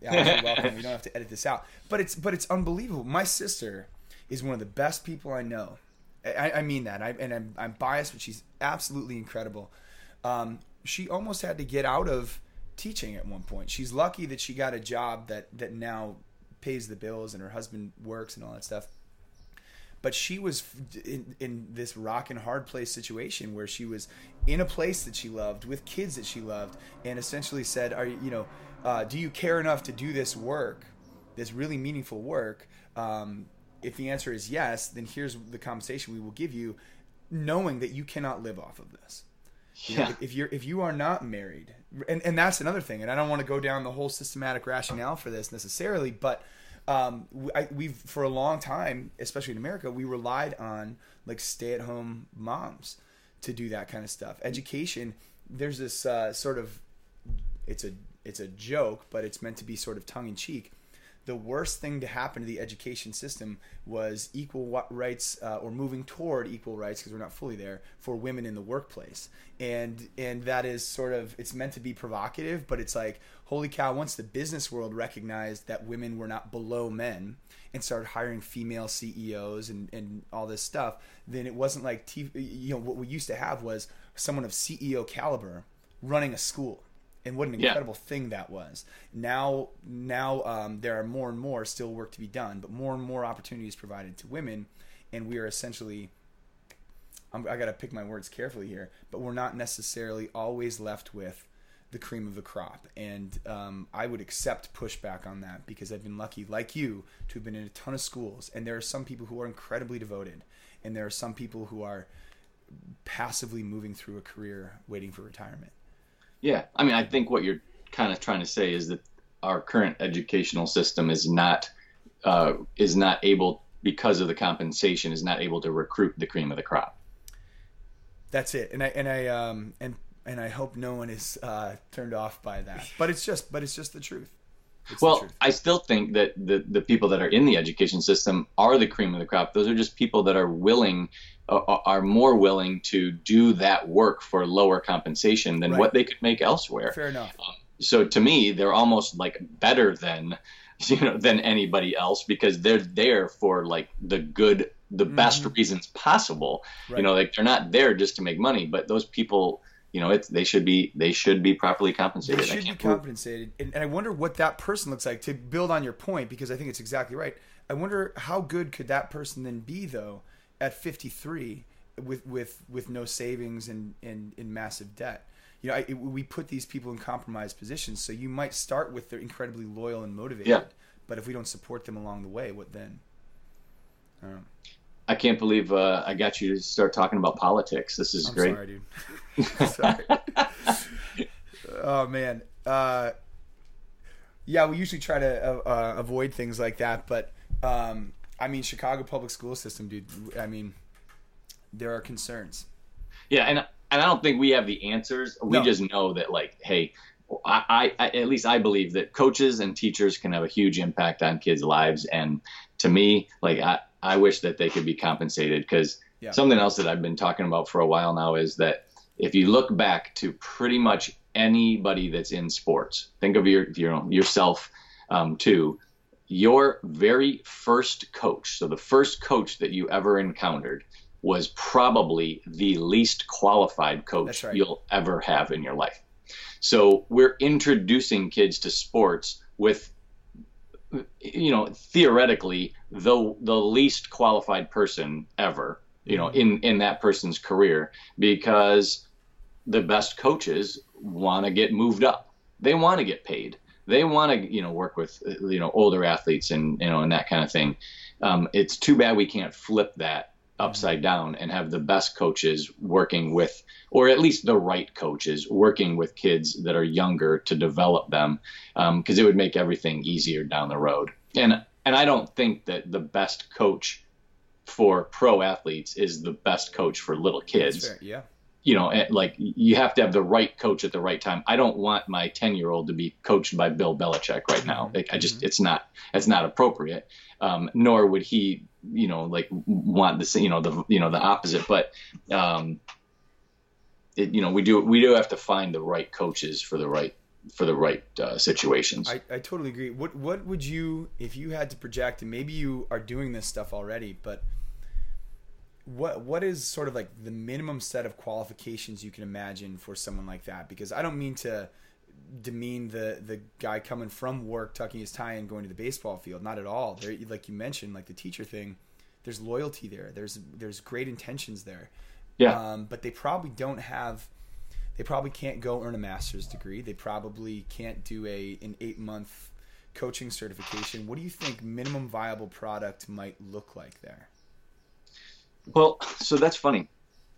yeah, welcome. We don't have to edit this out. But it's but it's unbelievable. My sister is one of the best people I know. I, I mean that. I, and I'm, I'm biased but she's absolutely incredible. Um, she almost had to get out of teaching at one point. She's lucky that she got a job that that now pays the bills and her husband works and all that stuff. But she was in, in this rock and hard place situation where she was in a place that she loved with kids that she loved and essentially said are you you know uh, do you care enough to do this work this really meaningful work? Um, if the answer is yes then here's the compensation we will give you knowing that you cannot live off of this. You know, if you're if you are not married, and and that's another thing, and I don't want to go down the whole systematic rationale for this necessarily, but um, we, I, we've for a long time, especially in America, we relied on like stay-at-home moms to do that kind of stuff. Education, there's this uh, sort of it's a it's a joke, but it's meant to be sort of tongue in cheek. The worst thing to happen to the education system was equal rights uh, or moving toward equal rights because we're not fully there for women in the workplace. And and that is sort of it's meant to be provocative but it's like holy cow once the business world recognized that women were not below men and started hiring female CEOs and, and all this stuff then it wasn't like TV, you know what we used to have was someone of CEO caliber running a school and what an incredible yeah. thing that was. Now, now um, there are more and more still work to be done, but more and more opportunities provided to women, and we are essentially. I'm, I got to pick my words carefully here, but we're not necessarily always left with the cream of the crop, and um, I would accept pushback on that because I've been lucky, like you, to have been in a ton of schools, and there are some people who are incredibly devoted, and there are some people who are passively moving through a career waiting for retirement. Yeah, I mean, I think what you're kind of trying to say is that our current educational system is not uh, is not able because of the compensation is not able to recruit the cream of the crop. That's it, and I and I um and and I hope no one is uh, turned off by that. But it's just but it's just the truth. It's well, I still think that the the people that are in the education system are the cream of the crop. Those are just people that are willing are more willing to do that work for lower compensation than right. what they could make elsewhere. Fair enough. Um, so to me, they're almost like better than you know than anybody else because they're there for like the good, the mm-hmm. best reasons possible. Right. You know, like they're not there just to make money, but those people you know, it's they should be they should be properly compensated. They should be compensated, and, and, I wonder what that person looks like. To build on your point, because I think it's exactly right. I wonder how good could that person then be, though, at 53 with with with no savings and and in massive debt. You know, I, it, we put these people in compromised positions. So you might start with they're incredibly loyal and motivated, yeah. but if we don't support them along the way, what then? I, I can't believe uh, I got you to start talking about politics. This is I'm great. Sorry, dude. sorry. oh man. Uh, yeah, we usually try to uh, uh avoid things like that, but um, I mean, Chicago public school system, dude. I mean, there are concerns. Yeah, and and I don't think we have the answers. We no. just know that, like, hey, I, I, at least I believe that coaches and teachers can have a huge impact on kids' lives. And to me, like, I, I wish that they could be compensated because yeah. something else that I've been talking about for a while now is that if you look back to pretty much anybody that's in sports, think of your, your yourself um, too your very first coach, so the first coach that you ever encountered, was probably the least qualified coach right. you'll ever have in your life. So we're introducing kids to sports with you know theoretically the the least qualified person ever you know mm-hmm. in in that person's career because the best coaches want to get moved up they want to get paid they want to you know work with you know older athletes and you know and that kind of thing. Um, it's too bad we can't flip that upside down and have the best coaches working with or at least the right coaches working with kids that are younger to develop them because um, it would make everything easier down the road and and I don't think that the best coach for pro athletes is the best coach for little kids. Yeah you know, like you have to have the right coach at the right time. I don't want my 10 year old to be coached by Bill Belichick right now. Like, I just, mm-hmm. it's not, it's not appropriate. Um, nor would he, you know, like want the, you know, the, you know, the opposite, but, um, it, you know, we do, we do have to find the right coaches for the right, for the right uh, situations. I, I totally agree. What, what would you, if you had to project, and maybe you are doing this stuff already, but what what is sort of like the minimum set of qualifications you can imagine for someone like that? Because I don't mean to demean the the guy coming from work, tucking his tie and going to the baseball field. Not at all. There, like you mentioned, like the teacher thing. There's loyalty there. There's there's great intentions there. Yeah. Um, but they probably don't have. They probably can't go earn a master's degree. They probably can't do a an eight month coaching certification. What do you think minimum viable product might look like there? Well, so that's funny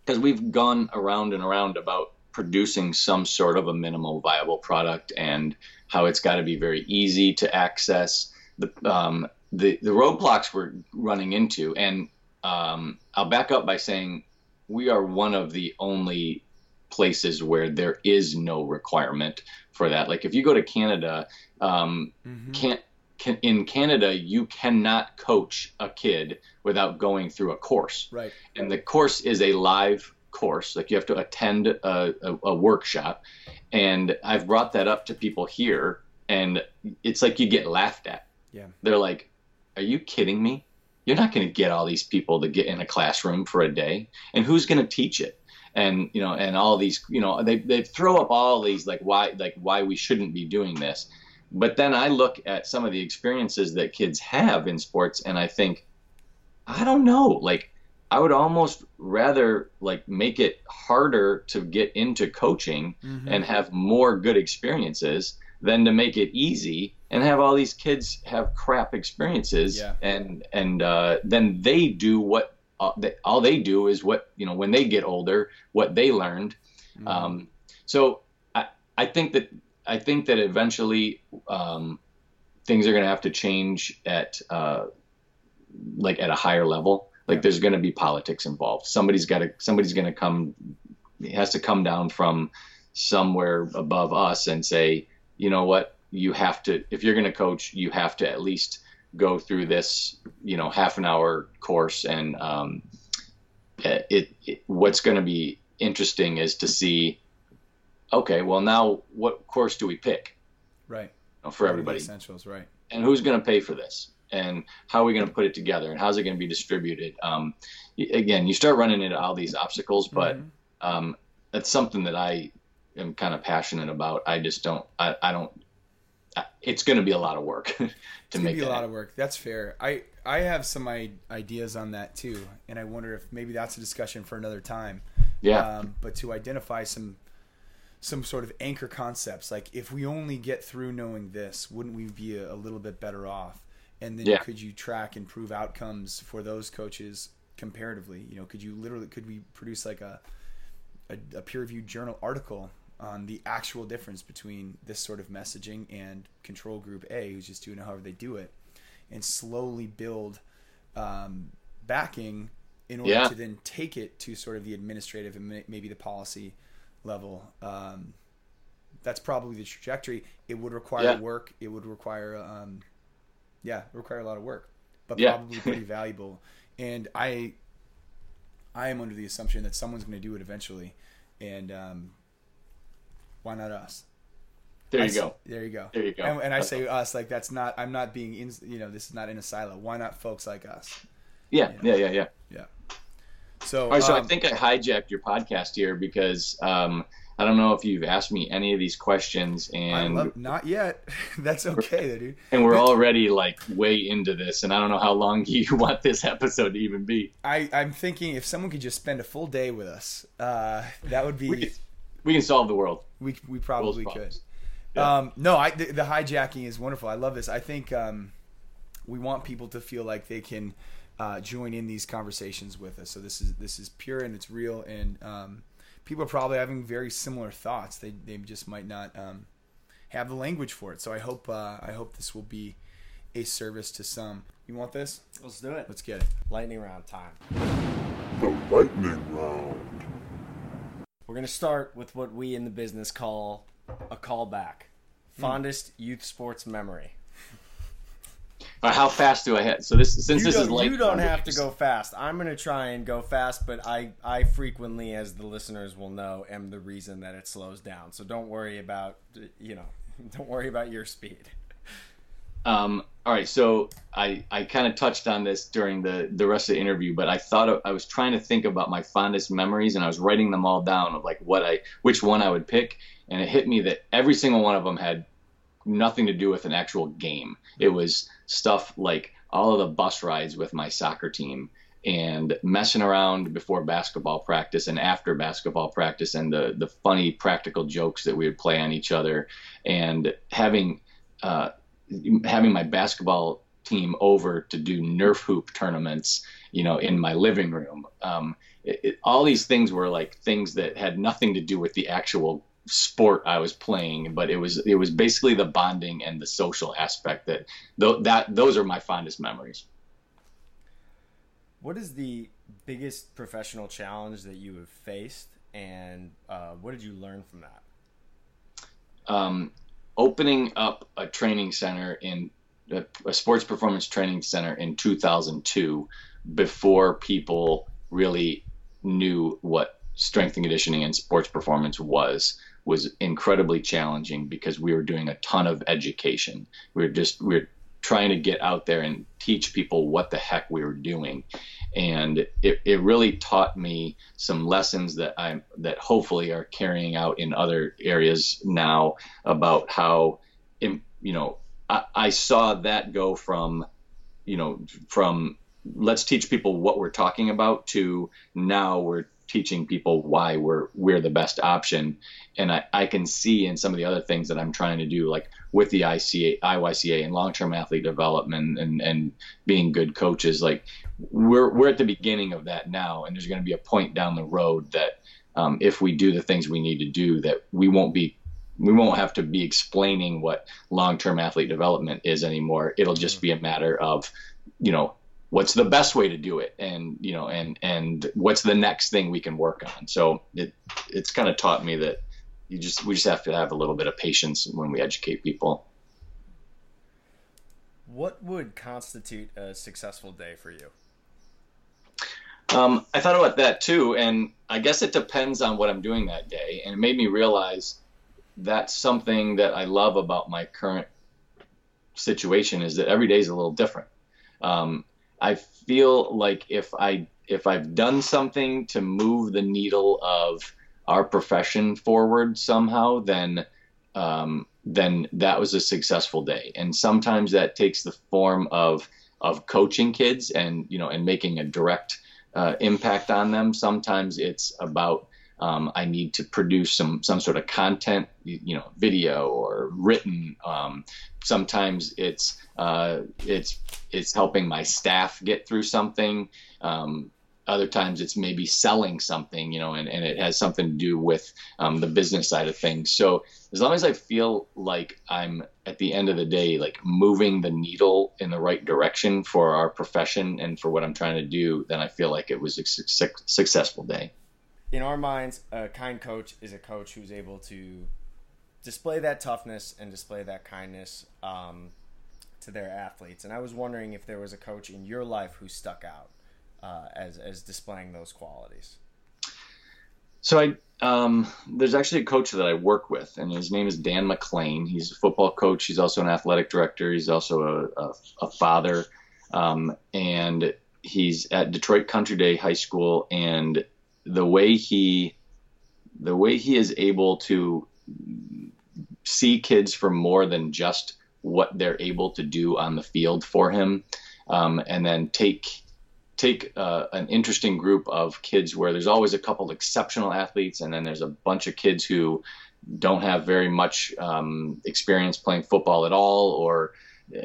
because we've gone around and around about producing some sort of a minimal viable product and how it's got to be very easy to access. The, um, the, the roadblocks we're running into, and um, I'll back up by saying we are one of the only places where there is no requirement for that. Like if you go to Canada, um, mm-hmm. can't can, in Canada, you cannot coach a kid without going through a course. Right. And the course is a live course. Like you have to attend a, a, a workshop. And I've brought that up to people here, and it's like you get laughed at. Yeah. They're like, "Are you kidding me? You're not going to get all these people to get in a classroom for a day, and who's going to teach it?" And you know, and all these, you know, they they throw up all these like why like why we shouldn't be doing this. But then I look at some of the experiences that kids have in sports, and I think, I don't know, like I would almost rather like make it harder to get into coaching Mm-hmm. and have more good experiences than to make it easy and have all these kids have crap experiences Yeah. and and uh, then they do what uh, they, all they do is what you know when they get older what they learned Mm-hmm. um, so I, I think that I think that eventually um, things are going to have to change at uh, like at a higher level. Like there's going to be politics involved. Somebody's got to somebody's going to come it has to come down from somewhere above us and say, you know what, you have to if you're going to coach, you have to at least go through this, you know, half an hour course and um, it, it what's going to be interesting is to see okay, well now what course do we pick Right. you know, for everybody? Essentials. Right. and who's going to pay for this and how are we going to put it together and how's it going to be distributed um, again you start running into all these obstacles but Mhm. um, that's something that i am kind of passionate about i just don't i, I don't I, it's going to be a lot of work to It's gonna make be a lot of work. That's fair. I I have some I- ideas on that too, and I wonder if maybe that's a discussion for another time. yeah Um, but to identify some some sort of anchor concepts, like if we only get through knowing this, wouldn't we be a, a little bit better off? And then Yeah. could you track and prove outcomes for those coaches comparatively? You know, could you literally could we produce like a a, a peer reviewed journal article on the actual difference between this sort of messaging and control group A, who's just doing it however they do it, and slowly build um, backing in order Yeah. to then take it to sort of the administrative and maybe the policy level. Um, that's probably the trajectory. It would require Yeah. work. It would require, um, yeah, require a lot of work, but Yeah. probably pretty valuable. And I, I am under the assumption that someone's going to do it eventually, and um, why not us? there you s- go There you go. There you go. And, and I That's- say us like that's not. I'm not being in. You know, this is not in a silo. Why not folks like us? yeah yeah yeah yeah Yeah. So, right so i um, think i hijacked your podcast here because um, i don't know if you've asked me any of these questions I and love, not yet. that's okay, dude. and we're already like way into this and i don't know how long you want this episode to even be I, I'm thinking if someone could just spend a full day with us, uh, that would be. we can, we can solve the world We, we probably could. Yeah. Um, no, I, the, the hijacking is wonderful. I love this. I think um, we want people to feel like they can uh, join in these conversations with us. So this is this is pure and it's real, and um, people are probably having very similar thoughts. They they just might not um, have the language for it. So I hope uh, I hope this will be a service to some. You want this? Let's do it. Let's get it. Lightning round time. The lightning round. We're going to start with what we in the business call a callback. Fondest youth sports memory. Uh, how fast do I hit? So this since You this is late. you don't have to go fast. I'm going to try and go fast, but I, I frequently, as the listeners will know, am the reason that it slows down. So don't worry about, you know, don't worry about your speed. Um, all right, so I, I kind of touched on this during the, the rest of the interview, but I thought of, I was trying to think about my fondest memories, and I was writing them all down of like what I which one I would pick, and it hit me that every single one of them had nothing to do with an actual game. It was stuff like all of the bus rides with my soccer team and messing around before basketball practice and after basketball practice and the the funny practical jokes that we would play on each other and having uh, having my basketball team over to do Nerf hoop tournaments, you know, in my living room. Um, it, it, all these things were like things that had nothing to do with the actual sport I was playing, but it was it was basically the bonding and the social aspect that th- that those are my fondest memories. What is the biggest professional challenge that you have faced, and uh, what did you learn from that? Um, opening up a training center in a sports performance training center in 2002 before people really knew what strength and conditioning and sports performance was was incredibly challenging because we were doing a ton of education. We were just we were trying to get out there and teach people what the heck we were doing. And it, it really taught me some lessons that I'm that hopefully are carrying out in other areas now about how you know I, I saw that go from you know from let's teach people what we're talking about to now we're teaching people why we're we're the best option. And I, I can see in some of the other things that I'm trying to do like with the ICA IYCA and long-term athlete development and and being good coaches like we're we're at the beginning of that now. And there's going to be a point down the road that um, if we do the things we need to do that we won't be we won't have to be explaining what long-term athlete development is anymore. It'll just be a matter of you know what's the best way to do it? And you know and and what's the next thing we can work on? So it it's kind of taught me that you just we just have to have a little bit of patience when we educate people. What would constitute a successful day for you? Um, i thought about that too and i guess it depends on what i'm doing that day and it made me realize that's something that i love about my current situation is that every day is a little different. Um, I feel like if I if I've done something to move the needle of our profession forward somehow, then um, then that was a successful day. And sometimes that takes the form of of coaching kids and you know and making a direct uh, impact on them. Sometimes it's about um, I need to produce some some sort of content, you know, video or written. Um, sometimes it's uh, it's it's helping my staff get through something. Um, other times it's maybe selling something, you know, and, and it has something to do with um, the business side of things. So as long as I feel like I'm at the end of the day, like moving the needle in the right direction for our profession and for what I'm trying to do, then I feel like it was a su- successful day in our minds, a kind coach is a coach who's able to display that toughness and display that kindness um, to their athletes. And I was wondering if there was a coach in your life who stuck out uh, as as displaying those qualities. So I um, there's actually a coach that I work with, and his name is Dan McLean. He's a football coach. He's also an athletic director. He's also a, a, a father, um, and he's at Detroit Country Day High School. And the way he the way he is able to see kids for more than just what they're able to do on the field for him, um, and then take take uh, an interesting group of kids where there's always a couple exceptional athletes, and then there's a bunch of kids who don't have very much um, experience playing football at all, or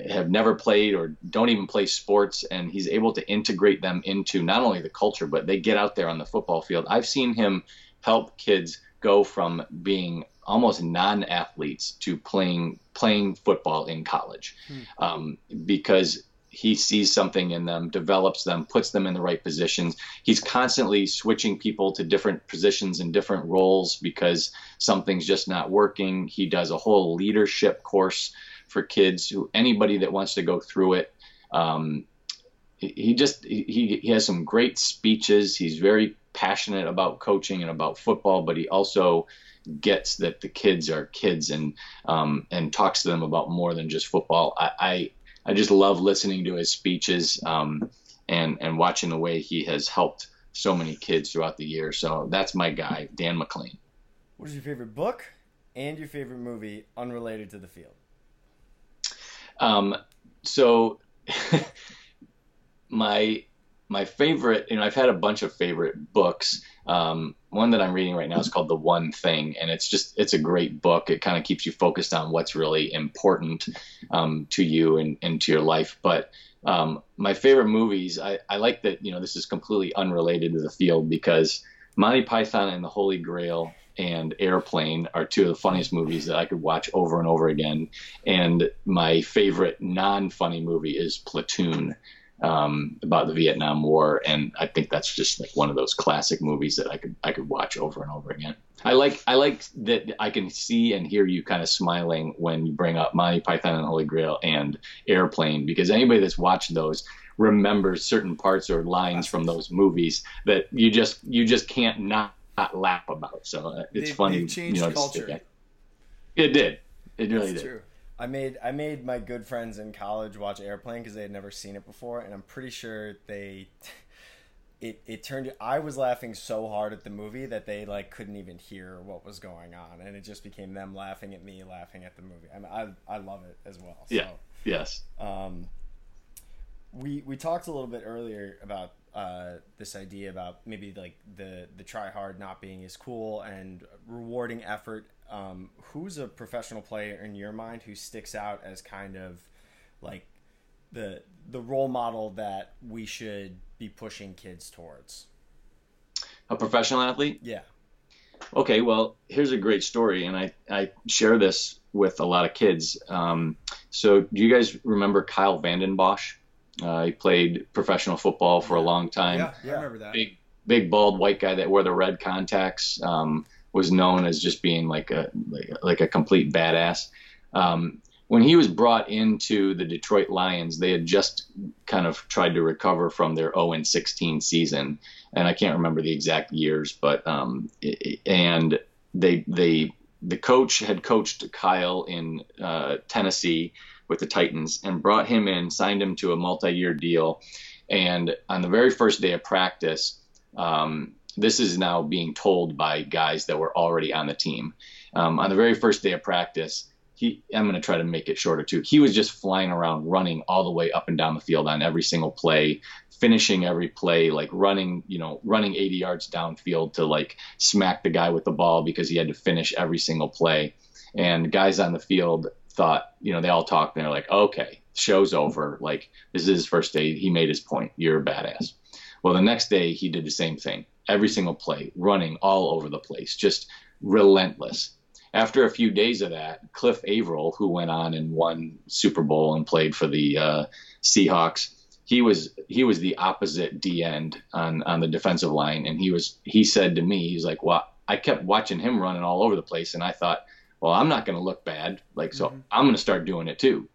have never played or don't even play sports and he's able to integrate them into not only the culture but they get out there on the football field i've seen him help kids go from being almost non-athletes to playing playing football in college hmm. um, because he sees something in them, develops them, puts them in the right positions. He's constantly switching people to different positions and different roles because something's just not working. He does a whole leadership course for kids who anybody that wants to go through it. Um, he just he, he has some great speeches. He's very passionate about coaching and about football, but he also gets that the kids are kids and um, and talks to them about more than just football. I I, I just love listening to his speeches um, and and watching the way he has helped so many kids throughout the year. So that's my guy, Dan McLean. What is your favorite book and your favorite movie unrelated to the field? Um, so my my favorite, you know, I've had a bunch of favorite books. Um, one that I'm reading right now is called The One Thing, and it's just it's a great book. It kind of keeps you focused on what's really important um, to you and, and to your life. But um, my favorite movies, I, I like that you know this is completely unrelated to the field because Monty Python and the Holy Grail and Airplane are two of the funniest movies that I could watch over and over again. And my favorite non-funny movie is Platoon. um, about the Vietnam War, and I think that's just like one of those classic movies that I could I could watch over and over again. I like I like that I can see and hear you kind of smiling when you bring up Monty Python and Holy Grail and Airplane because anybody that's watched those remembers certain parts or lines from those movies that you just you just can't not, not laugh about. So uh, it's They've- funny. they've changed you know, just- culture. It did. It really That's did. true. I made I made my good friends in college watch Airplane because they had never seen it before, and I'm pretty sure they. It, it turned I was laughing so hard at the movie that they like couldn't even hear what was going on and it just became them laughing at me laughing at the movie I mean, I, I love it as well so Yeah. Yes. um, we we talked a little bit earlier about uh, this idea about maybe like the the try hard not being as cool and rewarding effort. Um, who's a professional player in your mind who sticks out as kind of like the the role model that we should be pushing kids towards? A professional athlete. Yeah. Okay, well, here's a great story, and I, I share this with a lot of kids. Um, so, do you guys remember Kyle Vanden Bosch? Uh, he played professional football for a long time. Yeah, Yeah. I remember that. Big, big, bald white guy that wore the red contacts. Um, was known as just being like a like, like a complete badass. Um, when he was brought into the Detroit Lions, they had just kind of tried to recover from their 0 and 16 season, and I can't remember the exact years, but um, and they they the coach had coached Kyle in uh, Tennessee with the Titans and brought him in, signed him to a multi-year deal, and on the very first day of practice, um, this is now being told by guys that were already on the team. Um, on the very first day of practice, he, I'm going to try to make it shorter too. He was just flying around, running all the way up and down the field on every single play, finishing every play, like running, you know, running 80 yards downfield to like smack the guy with the ball because he had to finish every single play. And guys on the field thought, you know, they all talked and they're like, okay, show's over. Like this is his first day. He made his point. You're a badass. Well, the next day he did the same thing. Every single play, running all over the place, just relentless. After a few days of that, Cliff Avril, who went on and won Super Bowl and played for the uh, Seahawks, he was he was the opposite D end on on the defensive line, and he was he said to me, he's like, well, I kept watching him running all over the place, and I thought, well, I'm not going to look bad, like so, I'm going to start doing it too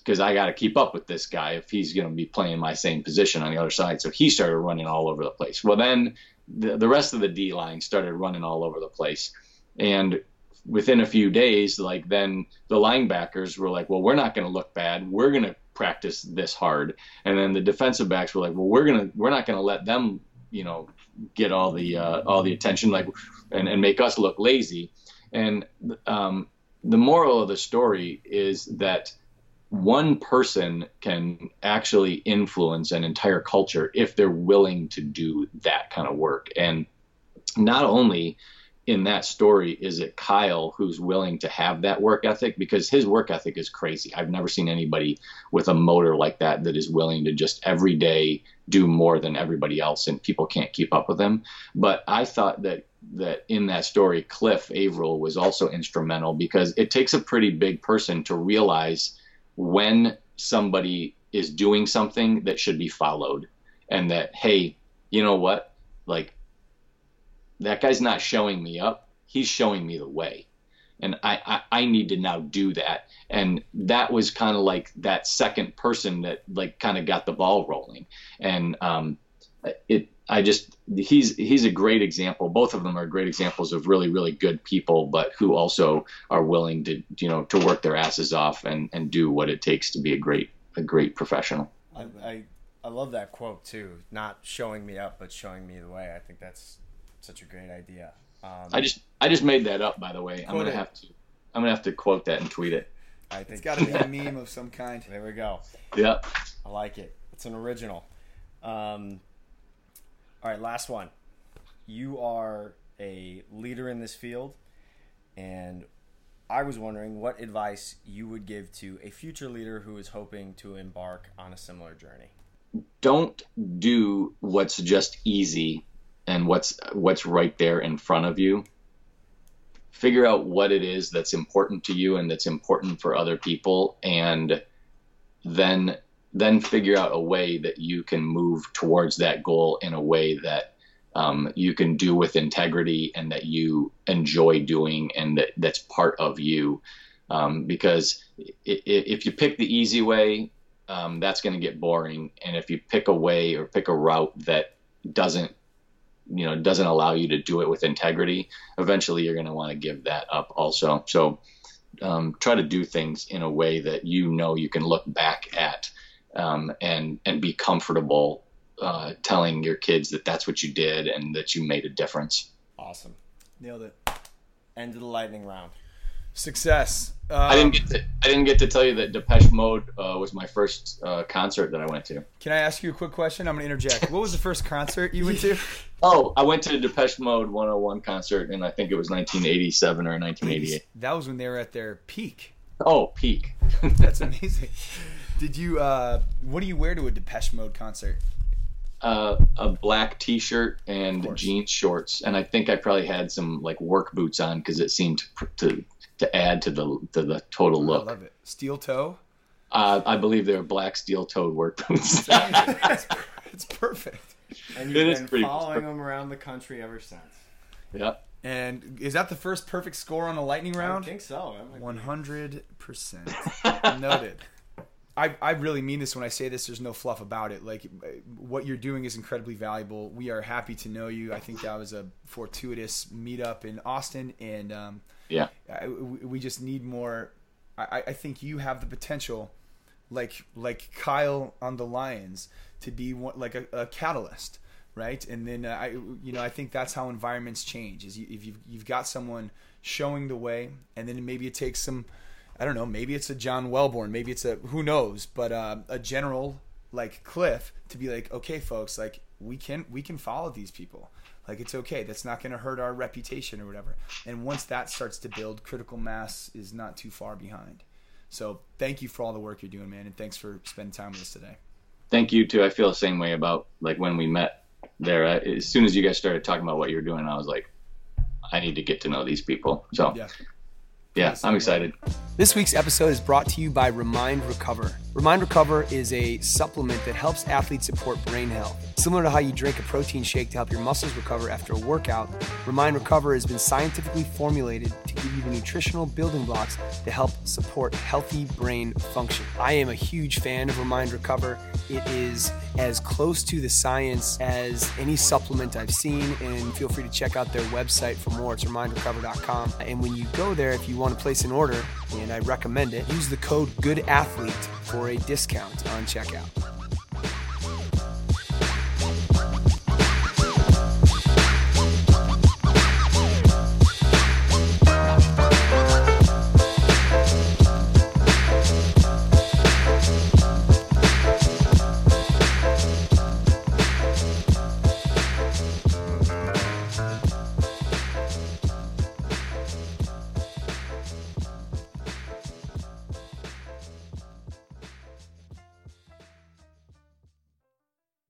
because I got to keep up with this guy if he's going to be playing my same position on the other side. So he started running all over the place. Well, then the, the rest of the D line started running all over the place. And within a few days, like then the linebackers were like, well, we're not going to look bad. We're going to practice this hard. And then the defensive backs were like, well, we're going to, we're not going to let them, you know, get all the, uh, all the attention, like, and, and make us look lazy. And, um, the moral of the story is that one person can actually influence an entire culture if they're willing to do that kind of work. And not only in that story is it Kyle who's willing to have that work ethic because his work ethic is crazy. I've never seen anybody with a motor like that that is willing to just every day do more than everybody else and people can't keep up with him. But I thought that that in that story Cliff Avril was also instrumental because it takes a pretty big person to realize when somebody is doing something that should be followed and that hey you know what? Like that guy's not showing me up. He's showing me the way. And i i, I need to now do that. And that was kind of like that second person that like kind of got the ball rolling. And um it i just he's he's a great example both of them are great examples of really really good people but who also are willing to you know to work their asses off and and do what it takes to be a great a great professional I, I I love that quote too. Not showing me up, but showing me the way. I think that's such a great idea. Um, i just i just made that up by the way i'm gonna it. have to i'm gonna have to quote that and tweet it I think It's got to be a meme of some kind. There we go. yeah I like it. It's an original. Um, all right, last one. You are a leader in this field, and I was wondering what advice you would give to a future leader who is hoping to embark on a similar journey. don't do what's just easy and what's what's right there in front of you figure out what it is that's important to you and that's important for other people and then then figure out a way that you can move towards that goal in a way that um, you can do with integrity and that you enjoy doing and that that's part of you. Um, because if you pick the easy way, um, that's going to get boring. And if you pick a way or pick a route that doesn't, you know, doesn't allow you to do it with integrity, eventually you're going to want to give that up also. So um, try to do things in a way that you know you can look back at um, and and be comfortable uh, telling your kids that that's what you did and that you made a difference. Awesome. Nailed it. End of the lightning round. Success. Um, I didn't get to I didn't get to tell you that Depeche Mode uh, was my first uh, concert that I went to. Can I ask you a quick question? I'm gonna interject. what was the first concert you went to? Oh, I went to a Depeche Mode 101 concert, and I think it was 1987 or 1988. That was when they were at their peak. Oh, peak. That's amazing. Did you? Uh, what do you wear to a Depeche Mode concert? Uh, a black T-shirt and jeans shorts, and I think I probably had some like work boots on because it seemed to to add to the to the total look. I love it. Steel toe. Uh, I believe they're black steel-toed work boots. it's perfect. And you've been following them around the country ever since. Yeah. And is that the first perfect score on a lightning round? I think so. One hundred percent noted. I, I really mean this when I say this. There's no fluff about it. Like what you're doing is incredibly valuable. We are happy to know you. I think that was a fortuitous meetup in Austin, and um, yeah, I, we just need more. I, I think you have the potential, like like Kyle on the Lions, to be one, like a, a catalyst, right? And then uh, I you know I think that's how environments change. Is you, if you've you've got someone showing the way, and then maybe it takes some I don't know, maybe it's a John Welbourn, maybe it's a who knows, but uh, a general like Cliff to be like, okay, folks, like we can we can follow these people. Like it's okay. That's not going to hurt our reputation or whatever. And once that starts to build, critical mass is not too far behind. So thank you for all the work you're doing, man, and thanks for spending time with us today. Thank you too. I feel the same way about like when we met there. As soon as you guys started talking about what you're doing, I was like, I need to get to know these people. So yeah yeah, I'm excited. This week's episode is brought to you by Remind Recover. Remind Recover is a supplement that helps athletes support brain health. Similar to how you drink a protein shake to help your muscles recover after a workout, Remind Recover has been scientifically formulated to give you the nutritional building blocks to help support healthy brain function. I am a huge fan of Remind Recover. It is as close to the science as any supplement I've seen, and feel free to check out their website for more. It's remindrecover.com. And when you go there, if you want to place an order, and I recommend it, use the code GOODATHLETE for a discount on checkout.